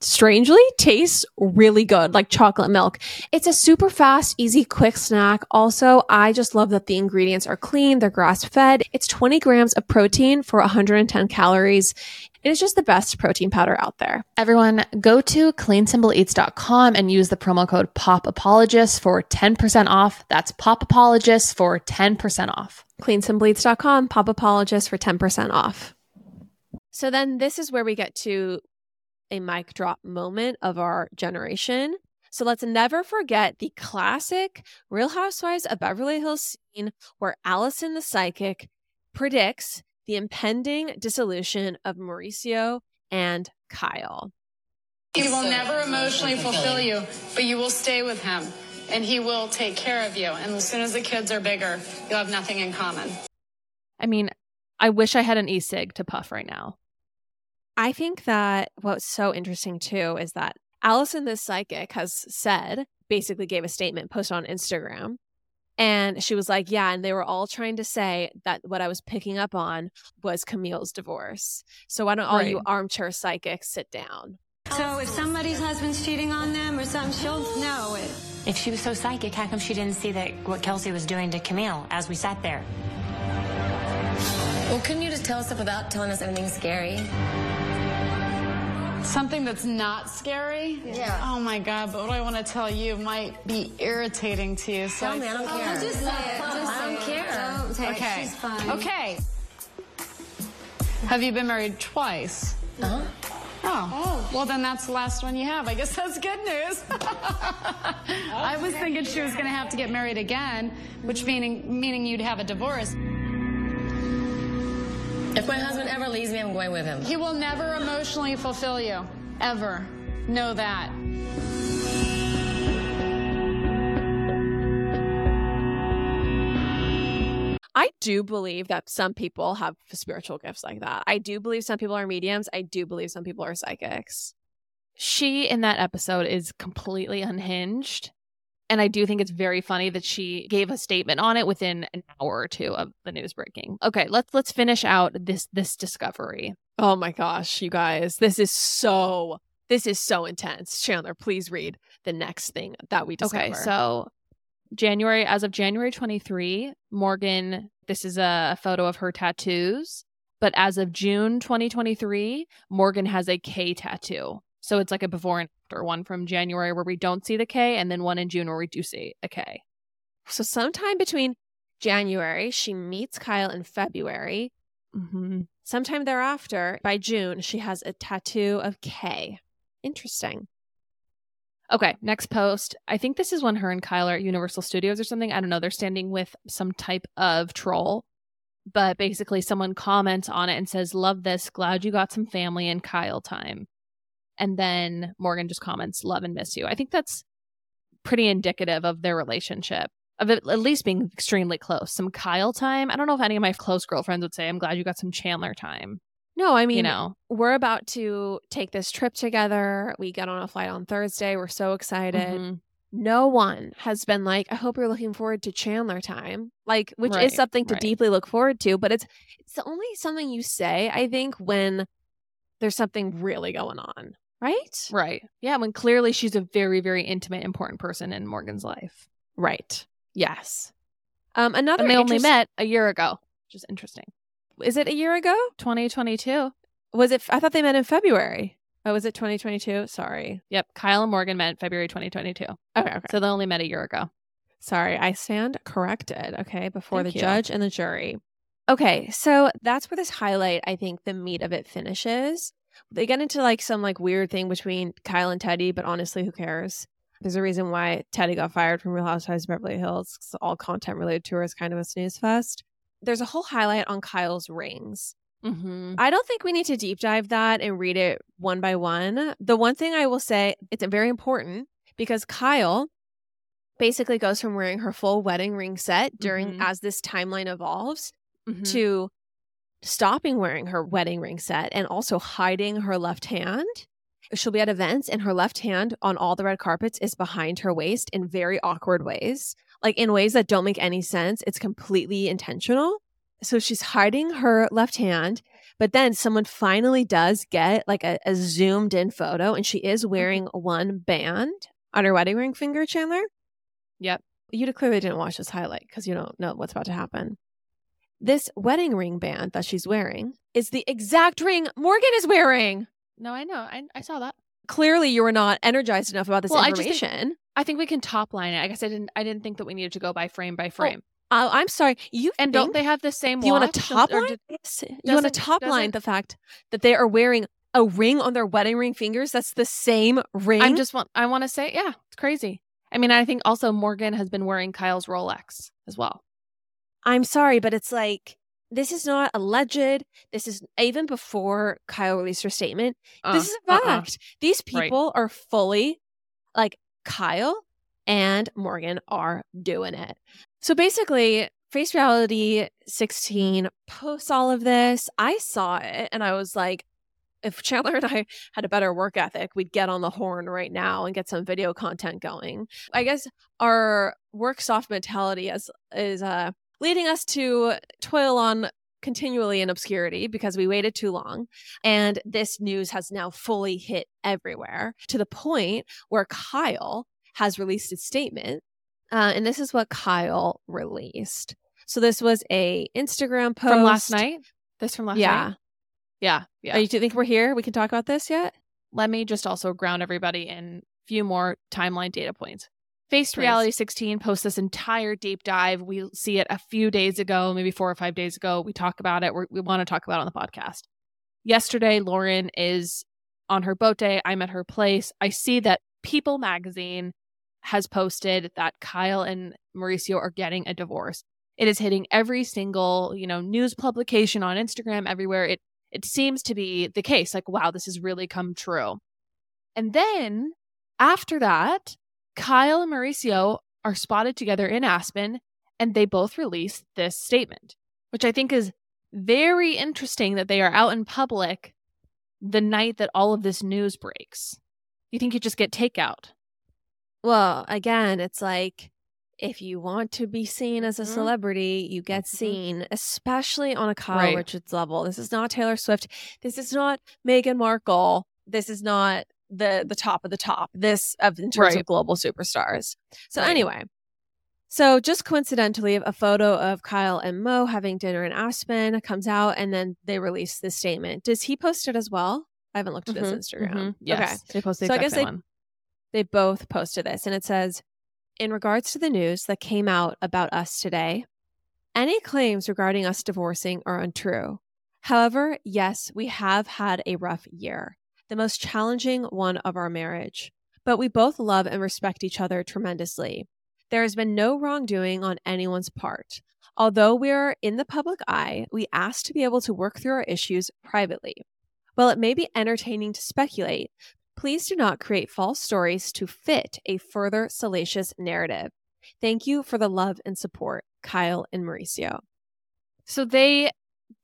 Speaker 5: strangely tastes really good, like chocolate milk. It's a super fast, easy, quick snack. Also, I just love that the ingredients are clean, they're grass fed. It's 20 grams of protein for 110 calories. It is just the best protein powder out there.
Speaker 6: Everyone, go to cleansimpleeats.com and use the promo code POPAPOLOGIST for 10% off. That's POPAPOLOGIST for 10% off.
Speaker 5: Cleansimpleeats.com, Pop Apologist for 10% off. So then this is where we get to a mic drop moment of our generation. So let's never forget the classic Real Housewives of Beverly Hills scene where Allison the psychic predicts the impending dissolution of Mauricio and Kyle.
Speaker 8: He will never emotionally fulfill you, but you will stay with him and he will take care of you. And as soon as the kids are bigger, you'll have nothing in common.
Speaker 6: I mean, I wish I had an e cig to puff right now.
Speaker 5: I think that what's so interesting too is that Allison the psychic has said, basically gave a statement posted on Instagram. And she was like, Yeah, and they were all trying to say that what I was picking up on was Camille's divorce. So why don't all you armchair psychics sit down?
Speaker 4: So if somebody's husband's cheating on them or something, she'll know it.
Speaker 9: If she was so psychic, how come she didn't see that what Kelsey was doing to Camille as we sat there?
Speaker 2: Well, couldn't you just tell us stuff without telling us anything scary?
Speaker 8: Something that's not scary?
Speaker 2: Yeah.
Speaker 8: Oh my God, but what I want to tell you might be irritating to you. So
Speaker 2: Tell me, I don't care.
Speaker 4: Just say it. Just
Speaker 2: I don't
Speaker 4: it.
Speaker 2: care.
Speaker 4: Don't say
Speaker 8: Okay.
Speaker 4: it. She's fine.
Speaker 8: Okay. Have you been married twice?
Speaker 2: Uh-huh.
Speaker 8: Oh. Well, then that's the last one you have. I guess that's good news. I was thinking she was going to have to get married again, which meaning meaning you'd have a divorce.
Speaker 2: If my husband ever leaves me, I'm going with him.
Speaker 8: He will never emotionally fulfill you, ever. Know that.
Speaker 5: I do believe that some people have spiritual gifts like that. I do believe some people are mediums. I do believe some people are psychics.
Speaker 6: She in that episode is completely unhinged. And I do think it's very funny that she gave a statement on it within an hour or two of the news breaking. Okay, let's let's finish out this this discovery.
Speaker 5: Oh my gosh, you guys. This is so this is so intense. Chandler, please read the next thing that we discover.
Speaker 6: Okay, so January as of January 23, Morgan, this is a photo of her tattoos, but as of June 2023, Morgan has a K tattoo. So it's like a before and after one from January where we don't see the K, and then one in June where we do see a K.
Speaker 5: So sometime between January, she meets Kyle in February.
Speaker 6: Mm-hmm.
Speaker 5: Sometime thereafter, by June, she has a tattoo of K. Interesting.
Speaker 6: Okay, next post. I think this is when her and Kyle are at Universal Studios or something. I don't know. They're standing with some type of troll. But basically, someone comments on it and says, Love this. Glad you got some family and Kyle time. And then Morgan just comments, Love and miss you. I think that's pretty indicative of their relationship, of at least being extremely close. Some Kyle time. I don't know if any of my close girlfriends would say, I'm glad you got some Chandler time.
Speaker 5: No, I mean,
Speaker 6: you know,
Speaker 5: we're about to take this trip together. We get on a flight on Thursday. We're so excited.
Speaker 6: Mhm.
Speaker 5: No one has been like, I hope you're looking forward to Chandler time. Like, which
Speaker 6: Right,
Speaker 5: is something to
Speaker 6: right.
Speaker 5: deeply look forward to, but it's it's only something you say, I think, when there's something really going on. Right?
Speaker 6: right. Yeah, when clearly she's a very, very intimate, important person in Morgan's life.
Speaker 5: Right. Yes. Um another
Speaker 6: And they only met a year ago, which is interesting.
Speaker 5: Is it a year ago?
Speaker 6: 2022.
Speaker 5: Was it I thought they met in February. Oh, was it 2022? Sorry.
Speaker 6: Yep. Kyle and Morgan met in February 2022.
Speaker 5: Okay, okay.
Speaker 6: So they only met a year ago.
Speaker 5: Sorry, I stand corrected. Okay, before
Speaker 6: Thank
Speaker 5: the
Speaker 6: you.
Speaker 5: judge and the jury. Okay, so that's where this highlight, I think, the meat of it finishes. They get into like some like weird thing between Kyle and Teddi, but honestly, who cares? There's a reason why Teddi got fired from Real Housewives of Beverly Hills. all content related to her is kind of a snooze fest. There's a whole highlight on Kyle's rings.
Speaker 6: Mm-hmm.
Speaker 5: I don't think we need to deep dive that and read it one by one. The one thing I will say, it's very important because Kyle basically goes from wearing her full wedding ring set during
Speaker 6: Mhm.
Speaker 5: as this timeline evolves
Speaker 6: Mm-hmm.
Speaker 5: to stopping wearing her wedding ring set and also hiding her left hand. She'll be at events and her left hand on all the red carpets is behind her waist in very awkward ways, like in ways that don't make any sense. It's completely intentional. So she's hiding her left hand, but then someone finally does get like a, a zoomed in photo and she is mm-hmm. wearing one band on her wedding ring finger, Chandler.
Speaker 6: Yep.
Speaker 5: You clearly didn't watch this highlight because you don't know what's about to happen. This wedding ring band that she's wearing is the exact ring Morgan is wearing.
Speaker 6: No, I know. I, I saw that.
Speaker 5: Clearly, you were not energized enough about this
Speaker 6: Well, I think-
Speaker 5: information.
Speaker 6: I think we can top line it. I guess I didn't. I didn't think that we needed to go by frame by frame.
Speaker 5: Uh, I'm sorry. You
Speaker 6: and don't they have the same?
Speaker 5: you want to top line
Speaker 6: did-
Speaker 5: You want to top line the fact that they are wearing a ring on their wedding ring fingers that's the same ring?
Speaker 6: I'm just want. I want to say, yeah, it's crazy. I mean, I think also Morgan has been wearing Kyle's Rolex as well.
Speaker 5: I'm sorry, but it's like this is not alleged. This is even before Kyle released her statement. this is a
Speaker 6: Uh, uh-uh.
Speaker 5: fact. These
Speaker 6: Right.
Speaker 5: people are fully like Kyle and Morgan are doing it. So basically, Face Reality 16 posts all of this. I saw it and I was like, if Chandler and I had a better work ethic, we'd get on the horn right now and get some video content going. I guess our work soft mentality is is uh leading us to toil on continually in obscurity because we waited too long. And this news has now fully hit everywhere to the point where Kyle has released a statement. Uh, and this is what Kyle released. So this was a Instagram post
Speaker 6: From last night. This from last
Speaker 5: Yeah.
Speaker 6: night. Yeah. Yeah.
Speaker 5: Oh, you do think we're here? We can talk about this yet?
Speaker 6: Let me just also ground everybody in a few more timeline data points. Faced
Speaker 5: Please.
Speaker 6: Reality 16 posts this entire deep dive. We see it a few days ago, maybe four or five days ago. We talk about it. We're, we want to talk about it on the podcast. Yesterday, Lauren is on her boat day. I'm at her place. I see that People magazine has posted that Kyle and Mauricio are getting a divorce. It is hitting every single, you know, news publication on Instagram everywhere. It it seems to be the case. Like, wow, this has really come true. And then after that, Kyle and Mauricio are spotted together in Aspen and they both release this statement, which I think is very interesting that they are out in public the night that all of this news breaks. You think you just get takeout?
Speaker 5: Well, again, it's like if you want to be seen as a
Speaker 6: Mhm.
Speaker 5: celebrity, you get
Speaker 6: Mhm.
Speaker 5: seen, especially on a Kyle
Speaker 6: Right.
Speaker 5: Richards level. This is not Taylor Swift. This is not Meghan Markle. This is not the the top of the top. This of in terms
Speaker 6: Right.
Speaker 5: of global superstars. So
Speaker 6: Right.
Speaker 5: anyway, so just coincidentally, a photo of Kyle and Mo having dinner in Aspen comes out, and then they release this statement. Does he post it as well? I haven't looked at his
Speaker 6: Mhm,
Speaker 5: Instagram.
Speaker 6: mhm. Yes, they posted
Speaker 5: So I guess they
Speaker 6: one.
Speaker 5: they both posted this and it says in regards to the news that came out about us today any claims regarding us divorcing are untrue however yes we have had a rough year the most challenging one of our marriage but we both love and respect each other tremendously there has been no wrongdoing on anyone's part although we are in the public eye we ask to be able to work through our issues privately while it may be entertaining to speculate Please do not create false stories to fit a further salacious narrative. Thank you for the love and support, Kyle and Mauricio.
Speaker 6: So they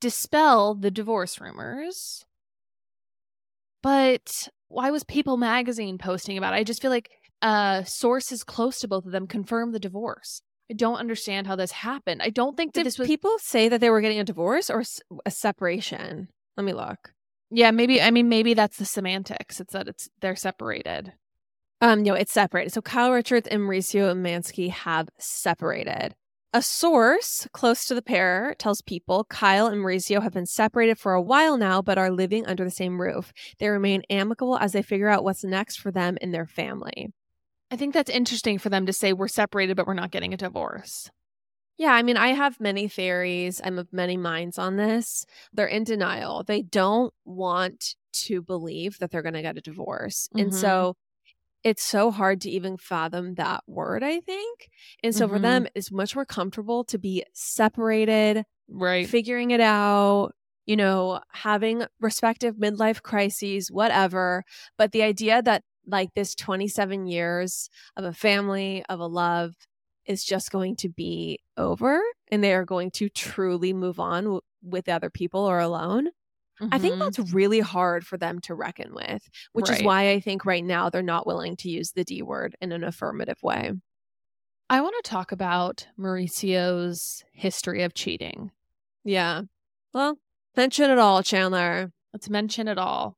Speaker 6: dispel the divorce rumors. But why was People magazine posting about it? I just feel like uh sources close to both of them confirmed the divorce. I don't understand how this happened. I don't think that
Speaker 5: Did
Speaker 6: this was
Speaker 5: people say that they were getting a divorce or a separation? Let me look.
Speaker 6: Yeah, maybe I mean maybe that's the semantics. It's that it's they're separated.
Speaker 5: Um, no, it's separated. So Kyle Richards and Mauricio Umansky have separated. A source close to the pair tells people Kyle and Mauricio have been separated for a while now, but are living under the same roof. They remain amicable as they figure out what's next for them and their family.
Speaker 6: I think that's interesting for them to say we're separated but we're not getting a divorce.
Speaker 5: Yeah, I mean, I have many theories. I'm of many minds on this. They're in denial. They don't want to believe that they're going to get a divorce. And
Speaker 6: Mhm.
Speaker 5: so it's so hard to even fathom that word, I think. And so for
Speaker 6: Mhm.
Speaker 5: them, it's much more comfortable to be separated,
Speaker 6: Right.
Speaker 5: figuring it out, you know, having respective midlife crises, whatever. But the idea that like this 27 years of a family, of a love, is just going to be over and they are going to truly move on w- with other people or alone. I think
Speaker 6: Mhm.
Speaker 5: that's really hard for them to reckon with, which is why I think right now they're not willing to use the D word in an affirmative way.
Speaker 6: I want to talk about Mauricio's history of cheating.
Speaker 5: Yeah. Well, mention it all, Chandler.
Speaker 6: Let's mention it all.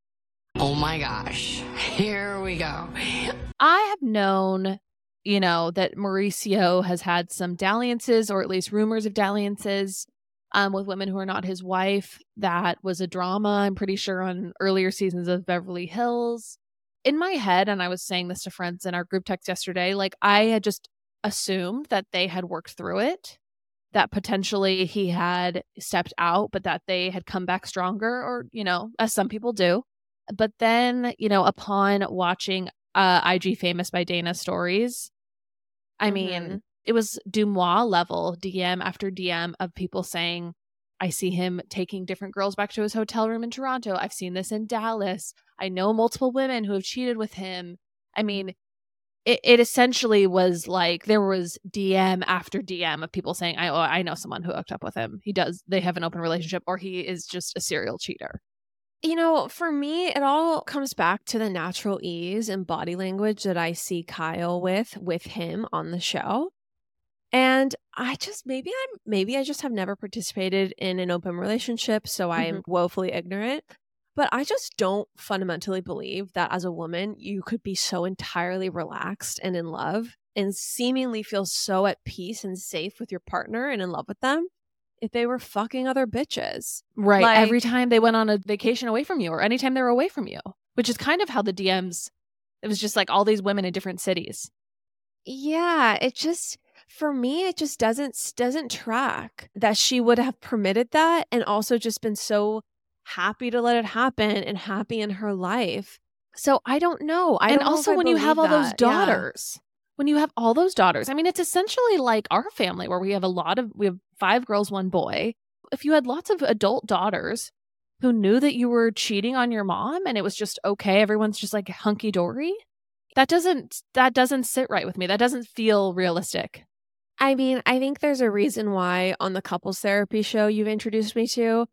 Speaker 2: Oh my gosh. Here we go.
Speaker 6: I have known, you know, that Mauricio has had some dalliances or at least rumors of dalliances um, with women who are not his wife. That was a drama, I'm pretty sure, on earlier seasons of Beverly Hills. In my head, and I was saying this to friends in our group text yesterday, like I had just assumed that they had worked through it, that potentially he had stepped out, but that they had come back stronger, or, you know, as some people do. But then, you know, upon watching uh, IG Famous by Dana stories. I mean,
Speaker 5: Mhm.
Speaker 6: It was Deuxmoi level DM after DM of people saying, I see him taking different girls back to his hotel room in Toronto. I've seen this in Dallas. I know multiple women who have cheated with him. I mean, it, it essentially was like there was DM after DM of people saying, I, oh, I know someone who hooked up with him. He does, they have an open relationship, or he is just a serial cheater.
Speaker 5: You know, for me, it all comes back to the natural ease and body language that I see Kyle with with him on the show. And I just maybe I'm maybe I just have never participated in an open relationship, so I'm mm-hmm. woefully ignorant. But I just don't fundamentally believe that as a woman, you could be so entirely relaxed and in love and seemingly feel so at peace and safe with your partner and in love with them if they were fucking other bitches.
Speaker 6: Right.
Speaker 5: Like-
Speaker 6: Every time they went on a vacation away from you or anytime they were away from you, which is kind of how the DMs, it was just like all these women in different cities.
Speaker 5: Yeah, it just for me it just doesn't doesn't track that she would have permitted that and also just been so happy to let it happen and happy in her life. So I don't know. I
Speaker 6: and
Speaker 5: don't know
Speaker 6: also
Speaker 5: I
Speaker 6: when you have all those
Speaker 5: that. Yeah.
Speaker 6: daughters, when you have all those daughters, I mean, it's essentially like our family where we have a lot of, we have five girls, one boy. If you had lots of adult daughters who knew that you were cheating on your mom and it was just okay, everyone's just like hunky dory. That doesn't that doesn't sit right with me. That doesn't feel realistic.
Speaker 5: I mean, I think there's a reason why on the couples therapy show you've introduced me to,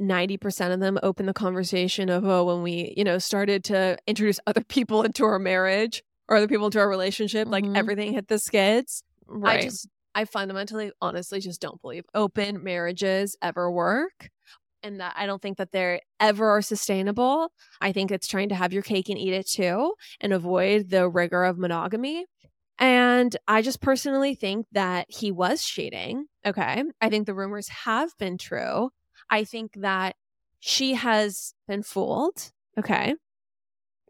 Speaker 5: 90% of them open the conversation of, oh, when we, you know, started to introduce other people into our marriage or other people into our relationship, like
Speaker 6: Mhm.
Speaker 5: everything hit the skids.
Speaker 6: Right.
Speaker 5: I just, I fundamentally, honestly, just don't believe open marriages ever work. And that I don't think that they're ever are sustainable. I think it's trying to have your cake and eat it too and avoid the rigor of monogamy. And I just personally think that he was cheating. Okay. I think the rumors have been true. I think that she has been fooled Okay.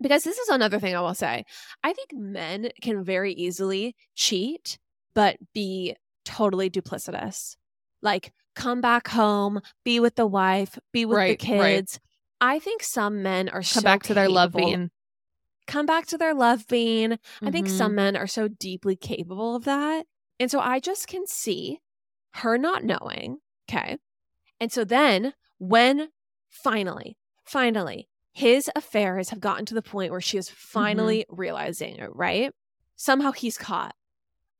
Speaker 5: Because this is another thing I will say. I think men can very easily cheat, but be totally duplicitous. Like, come back home, be with the wife, be with
Speaker 6: Right,
Speaker 5: the
Speaker 6: right.
Speaker 5: kids. I think some men are
Speaker 6: Come
Speaker 5: so
Speaker 6: back to their love being.
Speaker 5: Come back to their love being. I think some mm-hmm. men are so deeply capable of that. And so I just can see her not knowing. Okay. And so then when finally, finally, his affairs have gotten to the point where she is mm-hmm. finally realizing it, right? Somehow he's caught.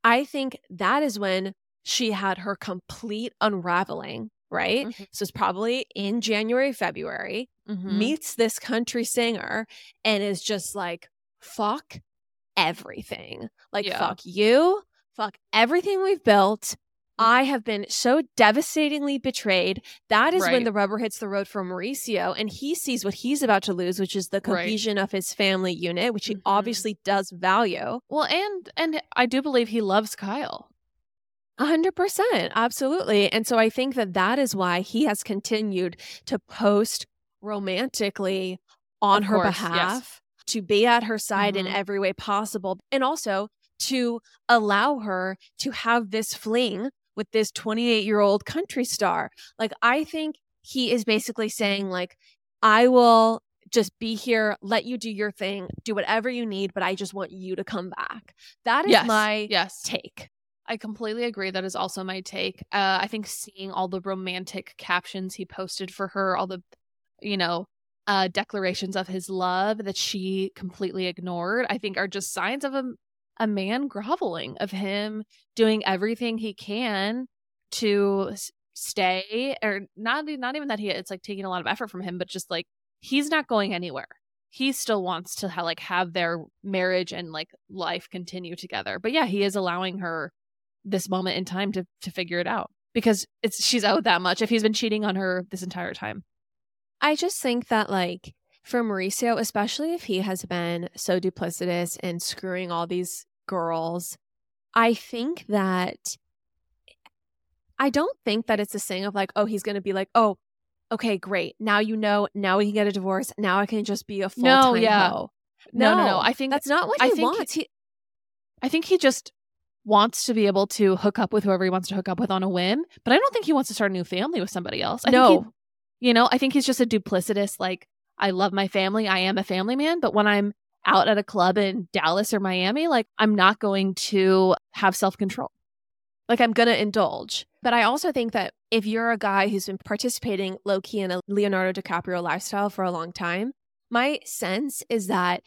Speaker 5: I think that is when she had her complete unraveling, right?
Speaker 6: Mhm.
Speaker 5: So it's probably in January, February
Speaker 6: Mhm.
Speaker 5: meets this country singer and is just like, fuck everything. Like,
Speaker 6: Yeah.
Speaker 5: fuck you, fuck everything we've built. I have been so devastatingly betrayed. That is when the rubber hits the road for Mauricio, and he sees what he's about to lose, which is the
Speaker 6: Right.
Speaker 5: cohesion of his family unit, which he
Speaker 6: Mhm.
Speaker 5: obviously does value.
Speaker 6: Well, and and I do believe he loves Kyle.
Speaker 5: A hundred percent, absolutely. And so I think that that is why he has continued to post romantically on
Speaker 6: Of
Speaker 5: her
Speaker 6: course, yes.
Speaker 5: behalf, to be at her side in
Speaker 6: Mhm.
Speaker 5: every way possible, and also to allow her to have this fling with this 28 year old country star. Like, I think he is basically saying, like, I will just be here, let you do your thing, do whatever you need, but I just want you to come back. That is
Speaker 6: yes,
Speaker 5: my
Speaker 6: yes.
Speaker 5: take.
Speaker 6: I completely agree. That is also my take. Uh, I think seeing all the romantic captions he posted for her, all the, you know, uh, declarations of his love that she completely ignored, I think are just signs of a, a man groveling, of him doing everything he can to stay, or not, not even that he, it's like taking a lot of effort from him, but just like he's not going anywhere. He still wants to ha- like have their marriage and like life continue together. But yeah, he is allowing her this moment in time to to figure it out because it's she's owed that much if he's been cheating on her this entire time.
Speaker 5: I just think that like for Mauricio, especially if he has been so duplicitous and screwing all these girls, I think that I don't think that it's a thing of like, oh, he's gonna be like, oh, okay, great. Now you know, now we can get a divorce. Now I can just be a full time No,
Speaker 6: yeah.
Speaker 5: hoe.
Speaker 6: No, no, no. I think
Speaker 5: that's not what
Speaker 6: I
Speaker 5: he- wants. He,
Speaker 6: I think he just wants to be able to hook up with whoever he wants to hook up with on a whim, but I don't think he wants to start a new family with somebody else. I
Speaker 5: No.
Speaker 6: think he, you know, I think he's just a duplicitous like I love my family, I am a family man, but when I'm out at a club in Dallas or Miami, like I'm not going to have self-control.
Speaker 5: like I'm gonna indulge. But I also think that if you're a guy who's been participating low key in a Leonardo DiCaprio lifestyle for a long time, my sense is that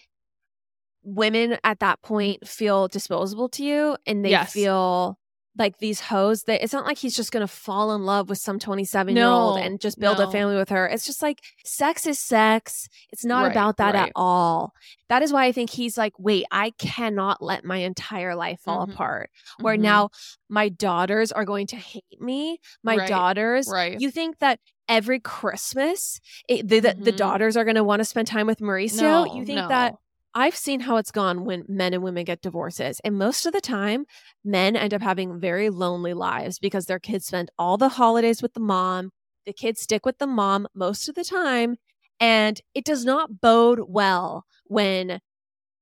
Speaker 5: women at that point feel disposable to you and they
Speaker 6: Yes.
Speaker 5: feel like these hoes that it's not like he's just gonna fall in love with some 27 year old
Speaker 6: No,
Speaker 5: and just build a family with her. It's just like sex is sex. It's not
Speaker 6: Right,
Speaker 5: about that
Speaker 6: right.
Speaker 5: at all. That is why I think he's like, wait, I cannot let my entire life fall
Speaker 6: Mhm.
Speaker 5: apart. Where
Speaker 6: Mhm.
Speaker 5: now my daughters are going to hate me. My
Speaker 6: Right,
Speaker 5: daughters,
Speaker 6: right.
Speaker 5: you think that every Christmas it, the, the, the daughters are going to want to spend time with Mauricio?
Speaker 6: No,
Speaker 5: you think that
Speaker 6: no.
Speaker 5: I've seen how it's gone when men and women get divorces. And most of the time, men end up having very lonely lives because their kids spend all the holidays with the mom. The kids stick with the mom most of the time. And it does not bode well when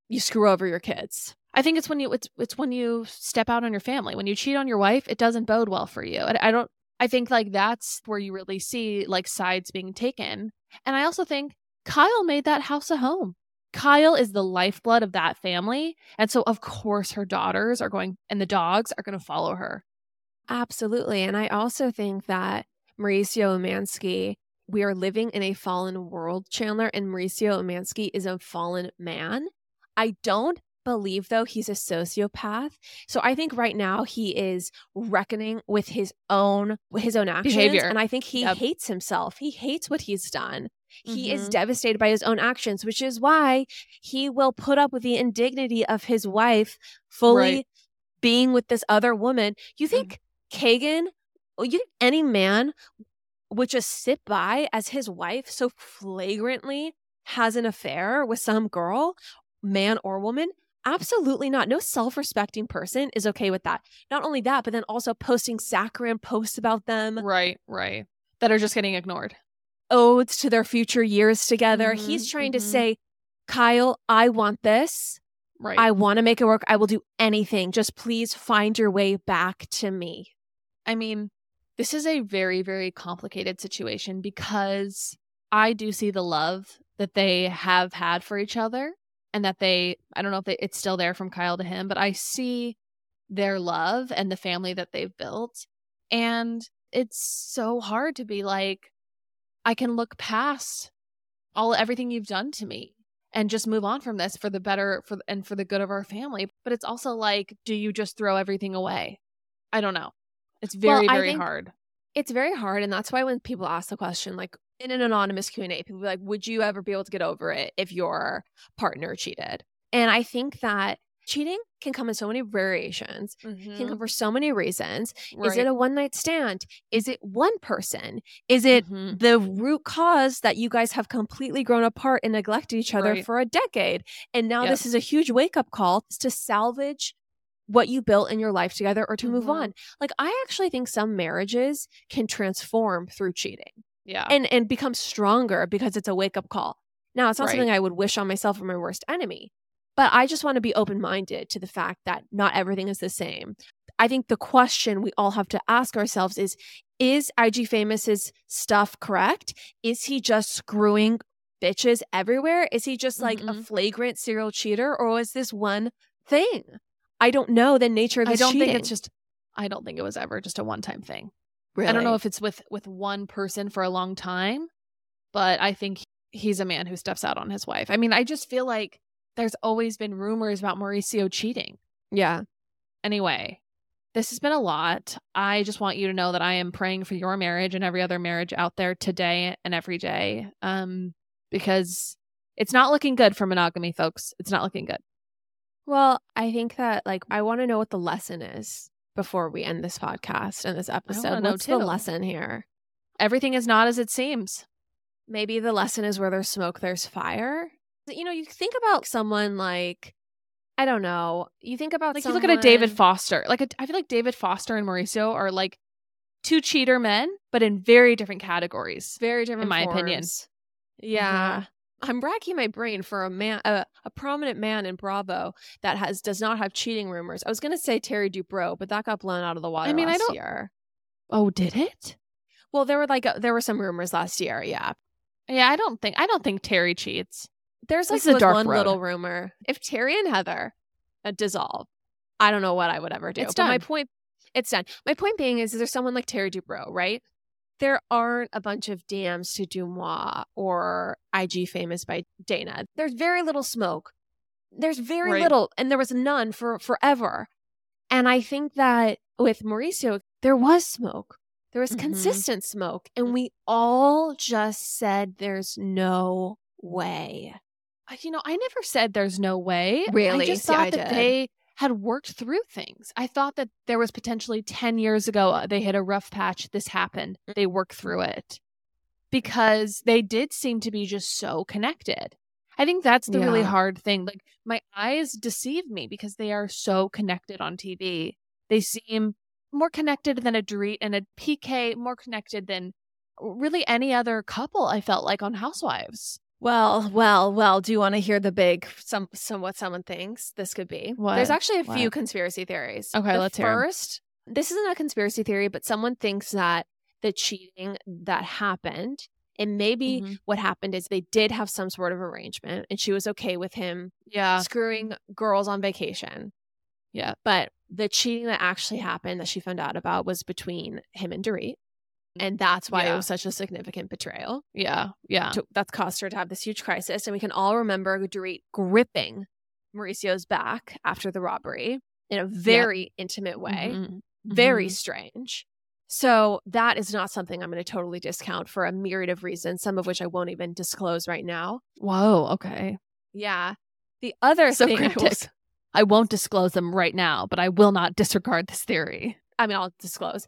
Speaker 5: you screw over your kids.
Speaker 6: I think it's when you it's it's when you step out on your family. When you cheat on your wife, it doesn't bode well for you. And I don't I think like that's where you really see like sides being taken. And I also think Kyle made that house a home. Kyle is the lifeblood of that family. And so of course her daughters are going and the dogs are going to follow her.
Speaker 5: Absolutely. And I also think that Mauricio Umansky, we are living in a fallen world, Chandler, and Mauricio Umansky is a fallen man. I don't believe, though, he's a sociopath. So I think right now he is reckoning with his own his own actions.
Speaker 6: Behavior.
Speaker 5: And I think he
Speaker 6: Yep.
Speaker 5: hates himself. He hates what he's done. He is
Speaker 6: Mhm.
Speaker 5: devastated by his own actions, which is why he will put up with the indignity of his wife fully
Speaker 6: Right.
Speaker 5: being with this other woman. You think Kagan, you think any man would just sit by as his wife so flagrantly has an affair with some girl, man or woman? Absolutely not. No self respecting person is okay with that. Not only that, but then also posting saccharine posts about them.
Speaker 6: Right, right. That are just getting ignored.
Speaker 5: Oaths to their future years together.
Speaker 6: Mhm,
Speaker 5: He's trying to
Speaker 6: mhm.
Speaker 5: say, Kyle, I want this.
Speaker 6: Right.
Speaker 5: I want to make it work. I will do anything. Just please find your way back to me.
Speaker 6: I mean, this is a very, very complicated situation because I do see the love that they have had for each other and that they, I don't know if they, it's still there from Kyle to him, but I see their love and the family that they've built. And it's so hard to be like, I can look past all everything you've done to me and just move on from this for the better for and for the good of our family. But it's also like, do you just throw everything away? I don't know. It's very,
Speaker 5: I
Speaker 6: very hard.
Speaker 5: It's very hard. And that's why when people ask the question, like in an anonymous Q&A, people be like, would you ever be able to get over it if your partner cheated? And I think that cheating can come in so many variations, can come for so many reasons. Is it a one night stand? Is it one person? Is it
Speaker 6: Mhm.
Speaker 5: the root cause that you guys have completely grown apart and neglected each other
Speaker 6: Right.
Speaker 5: for a decade? And now
Speaker 6: Yep.
Speaker 5: this is a huge wake up call to salvage what you built in your life together or to move
Speaker 6: Mhm.
Speaker 5: on. Like I actually think some marriages can transform through cheating
Speaker 6: Yeah.
Speaker 5: and and become stronger because it's a wake up call. Now, it's not
Speaker 6: Right.
Speaker 5: something I would wish on myself or my worst enemy, but I just want to be open minded to the fact that not everything is the same. I think the question we all have to ask ourselves is Is IG Famous's stuff correct? Is he just screwing bitches everywhere? Is he just like a
Speaker 6: Mhm.
Speaker 5: flagrant serial cheater or is this one thing? I don't know the nature of
Speaker 6: I don't think it's just I don't think it was ever just a one time thing.
Speaker 5: really.
Speaker 6: I don't know if it's with with one person for a long time, but I think he's a man who steps out on his wife. I mean, I just feel like there's always been rumors about Mauricio cheating.
Speaker 5: yeah.
Speaker 6: Anyway, this has been a lot. I just want you to know that I am praying for your marriage and every other marriage out there today and every day. Um, because it's not looking good for monogamy, folks. It's not looking good.
Speaker 5: Well, I think that like I want to know what the lesson is before we end this podcast and this episode. What's the lesson here?
Speaker 6: Everything is not as it seems.
Speaker 5: Maybe the lesson is where there's smoke, there's fire. You know, you think about someone like I don't know. You think about
Speaker 6: Like
Speaker 5: someone,
Speaker 6: you look at a David Foster. Like a, I feel like David Foster and Mauricio are like two cheater men, but in very different categories.
Speaker 5: very different
Speaker 6: in my opinion.
Speaker 5: forms. Yeah. I'm racking my brain for a man, a, a prominent man in Bravo that has does not have cheating rumors. I was gonna say Terry Dubrow, but that got blown out of the water.
Speaker 6: mean, I
Speaker 5: last
Speaker 6: don't-
Speaker 5: year.
Speaker 6: Oh, did it?
Speaker 5: Well, there were like uh, there were some rumors last year. Yeah,
Speaker 6: Yeah, I don't think I don't think Terry cheats.
Speaker 5: There's like
Speaker 6: This a dark
Speaker 5: one
Speaker 6: road.
Speaker 5: little rumor. If Terry and Heather uh, dissolve, I don't know what I would ever do.
Speaker 6: It's
Speaker 5: but my
Speaker 6: done.
Speaker 5: point, it's done. My point being is, is there's someone like Terry Dubrow, right? There aren't a bunch of dams to Deuxmoi or IG famous by Dana. There's very little smoke. There's very
Speaker 6: Right.
Speaker 5: little, and there was none for forever. And I think that with Mauricio, there was smoke. There was
Speaker 6: Mhm.
Speaker 5: consistent smoke, and we all just said, "There's no way."
Speaker 6: You know, I never said there's no way.
Speaker 5: Really?
Speaker 6: I just
Speaker 5: See,
Speaker 6: thought
Speaker 5: I
Speaker 6: that they had worked through things. I thought that there was potentially 10 years ago, uh, they hit a rough patch. This happened. They worked through it because they did seem to be just so connected. I think that's the really hard thing. Like, my eyes deceive me because they are so connected on TV. They seem more connected than a Dorit and a PK, more connected than really any other couple I felt like on Housewives.
Speaker 5: Well, well, well. Do you want to hear the big some some what someone thinks this could be?
Speaker 6: What?
Speaker 5: There's actually a few conspiracy theories.
Speaker 6: Okay,
Speaker 5: The
Speaker 6: let's hear.
Speaker 5: First, this isn't a conspiracy theory, but someone thinks that the cheating that happened and maybe
Speaker 6: Mhm.
Speaker 5: what happened is they did have some sort of arrangement and she was okay with him
Speaker 6: Yeah.
Speaker 5: screwing girls on vacation.
Speaker 6: Yeah.
Speaker 5: But the cheating that actually happened that she found out about was between him and Dorit. And that's why
Speaker 6: Yeah.
Speaker 5: it was such a significant betrayal
Speaker 6: Yeah. Yeah.
Speaker 5: to, that's caused her to have this huge crisis. And we can all remember Dorit gripping Mauricio's back after the robbery in a very intimate way,
Speaker 6: Mhm.
Speaker 5: very
Speaker 6: Mhm.
Speaker 5: strange. So that is not something I'm going to totally discount for a myriad of reasons, some of which I won't even disclose right now.
Speaker 6: Whoa. Okay.
Speaker 5: Yeah. The other
Speaker 6: So
Speaker 5: thing I will
Speaker 6: cryptic.
Speaker 5: s-
Speaker 6: I won't disclose them right now, but I will not disregard this theory.
Speaker 5: I mean, I'll disclose.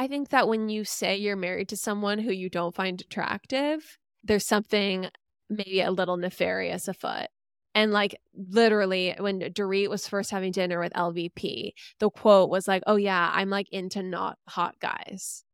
Speaker 5: I think that when you say you're married to someone who you don't find attractive, there's something maybe a little nefarious afoot. And like literally, when Dorit was first having dinner with LVP, the quote was like, "Oh yeah, I'm like into not hot guys."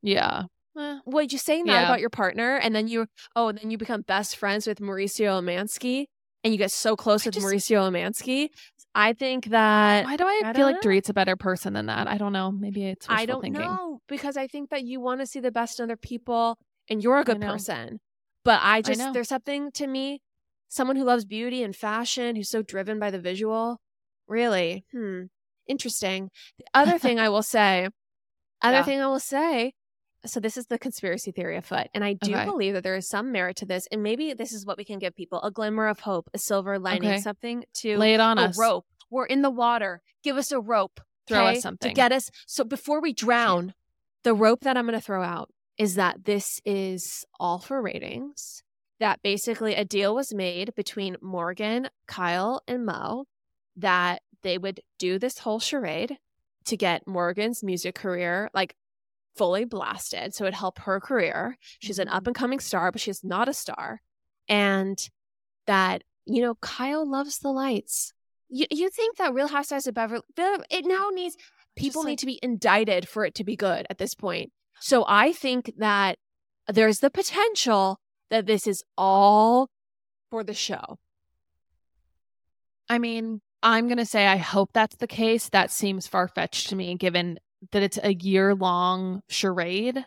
Speaker 6: Yeah.
Speaker 7: Eh,
Speaker 5: Would you saying that
Speaker 7: Yeah.
Speaker 5: about your partner and then you oh, and then you become best friends with Mauricio Umansky and you get so close with
Speaker 7: just-
Speaker 5: Mauricio Umansky? I think that
Speaker 7: why do I,
Speaker 5: I
Speaker 7: feel like
Speaker 5: know.
Speaker 7: Dorit's a better person than that? I don't know. Maybe it's wishful
Speaker 5: I don't
Speaker 7: thinking.
Speaker 5: know because I think that you want to see the best in other people and you're a good person. But I just
Speaker 7: know.
Speaker 5: there's something to me, someone who loves beauty and fashion, who's so driven by the visual. Really? Hmm. Interesting. The other thing I will say, other
Speaker 7: Yeah.
Speaker 5: thing I will say, so this is the conspiracy theory afoot. And I do
Speaker 7: Okay.
Speaker 5: believe that there is some merit to this. And maybe this is what we can give people a glimmer of hope, a silver lining,
Speaker 7: Okay.
Speaker 5: something to
Speaker 7: Lay it on
Speaker 5: a
Speaker 7: us.
Speaker 5: rope. We're in the water. Give us a rope.
Speaker 7: Throw us something.
Speaker 5: To get us. So before we drown, the rope that I'm going to throw out is that this is all for ratings. That basically a deal was made between Morgan, Kyle, and Mo that they would do this whole charade to get Morgan's music career like fully blasted. So it helped her career. She's an
Speaker 7: Mhm.
Speaker 5: up and coming star, but she's not a star. And that, you know, Kyle loves the lights. You, you think that Real Housewives of Beverly, it now needs, people need to be indicted for it to be good at this point. So I think that there's the potential that this is all for the show.
Speaker 7: I mean, I'm going to say I hope that's the case. That seems far fetched to me, given that it's a year long charade,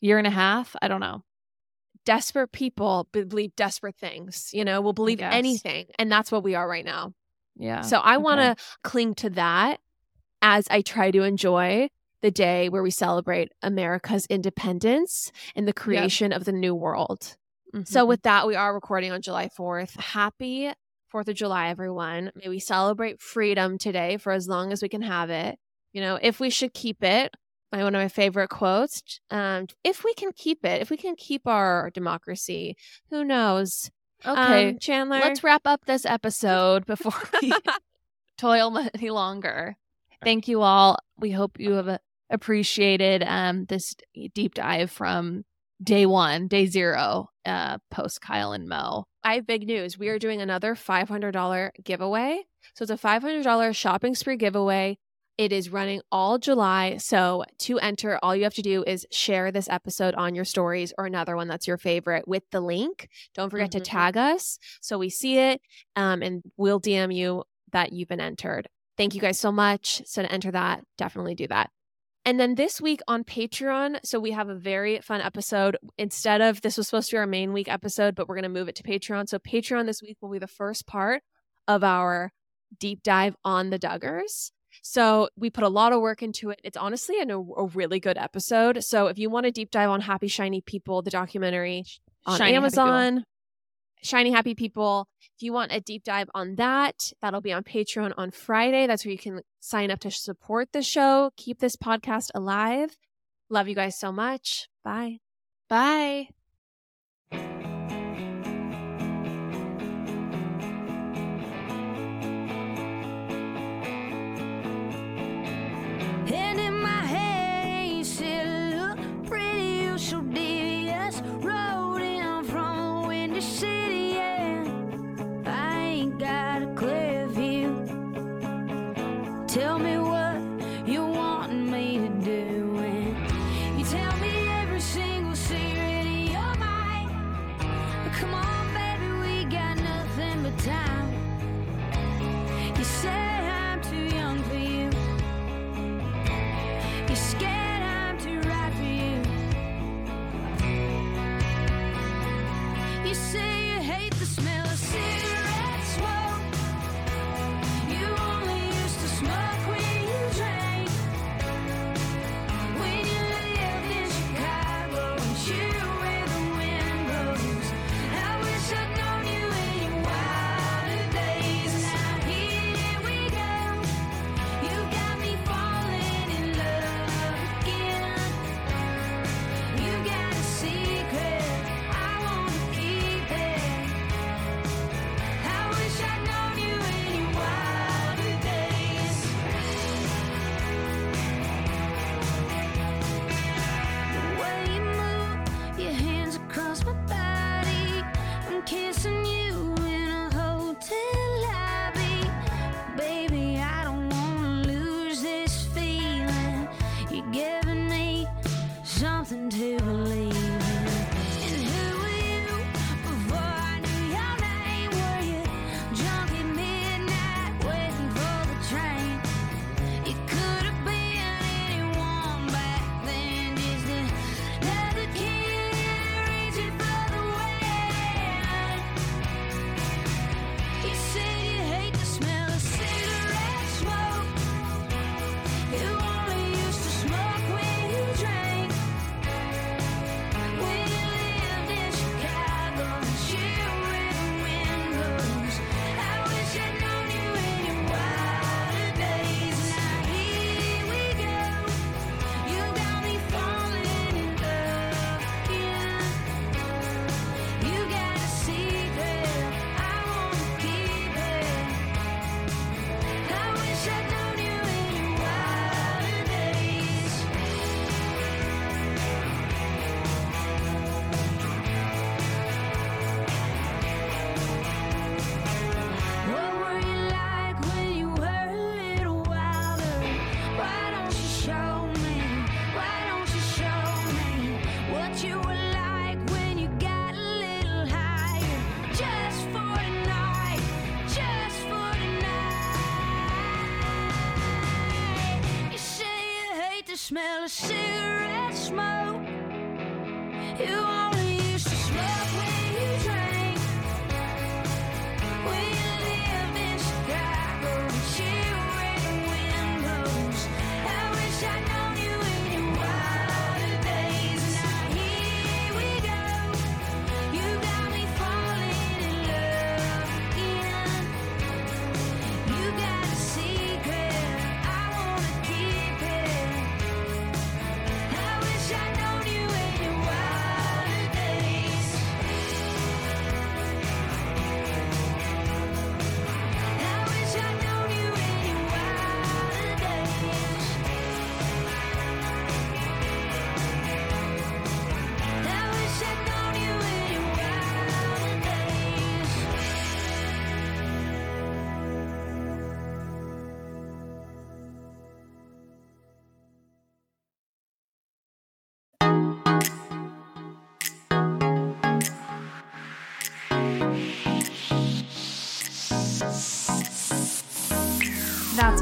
Speaker 7: year and a half. I don't know.
Speaker 5: Desperate people believe desperate things, you know, will believe anything. And that's what we are right now.
Speaker 7: Yeah.
Speaker 5: So I want to cling to that as I try to enjoy the day where we celebrate America's independence and the creation of the new world. So
Speaker 7: Mhm.
Speaker 5: with that, we are recording on July 4th. Happy 4th of July, everyone. May we celebrate freedom today for as long as we can have it. You know, if we should keep it, my one of my favorite quotes. Um, if we can keep it, if we can keep our democracy, who knows?
Speaker 7: okay.
Speaker 5: Um, Chandler.
Speaker 7: Let's wrap up this episode before we toil any longer. Thank you all. We hope you have uh, appreciated um, this deep dive from day one, day zero, uh, post Kyle and Mo.
Speaker 5: I have big news. We are doing another $500 giveaway. So it's a $500 shopping spree giveaway. It is running all July. So to enter, all you have to do is share this episode on your stories or another one that's your favorite with the link. Don't forget
Speaker 7: Mhm.
Speaker 5: to tag us so we see it um, and we'll DM you that you've been entered. Thank you guys so much. So to enter that, definitely do that. And then this week on Patreon, so we have a very fun episode. Instead of this was supposed to be our main week episode, but we're going to move it to Patreon. So Patreon this week will be the first part of our deep dive on the Duggars. So we put a lot of work into it. It's honestly an, a, a really good episode. So if you want a deep dive on Happy Shiny People, the documentary on
Speaker 7: Shiny Happy
Speaker 5: Amazon, Shiny Happy People. If you want a deep dive on that, that'll be on Patreon on Friday. That's where you can sign up to support the show, keep this podcast alive. Love you guys so much. Bye.
Speaker 7: Bye.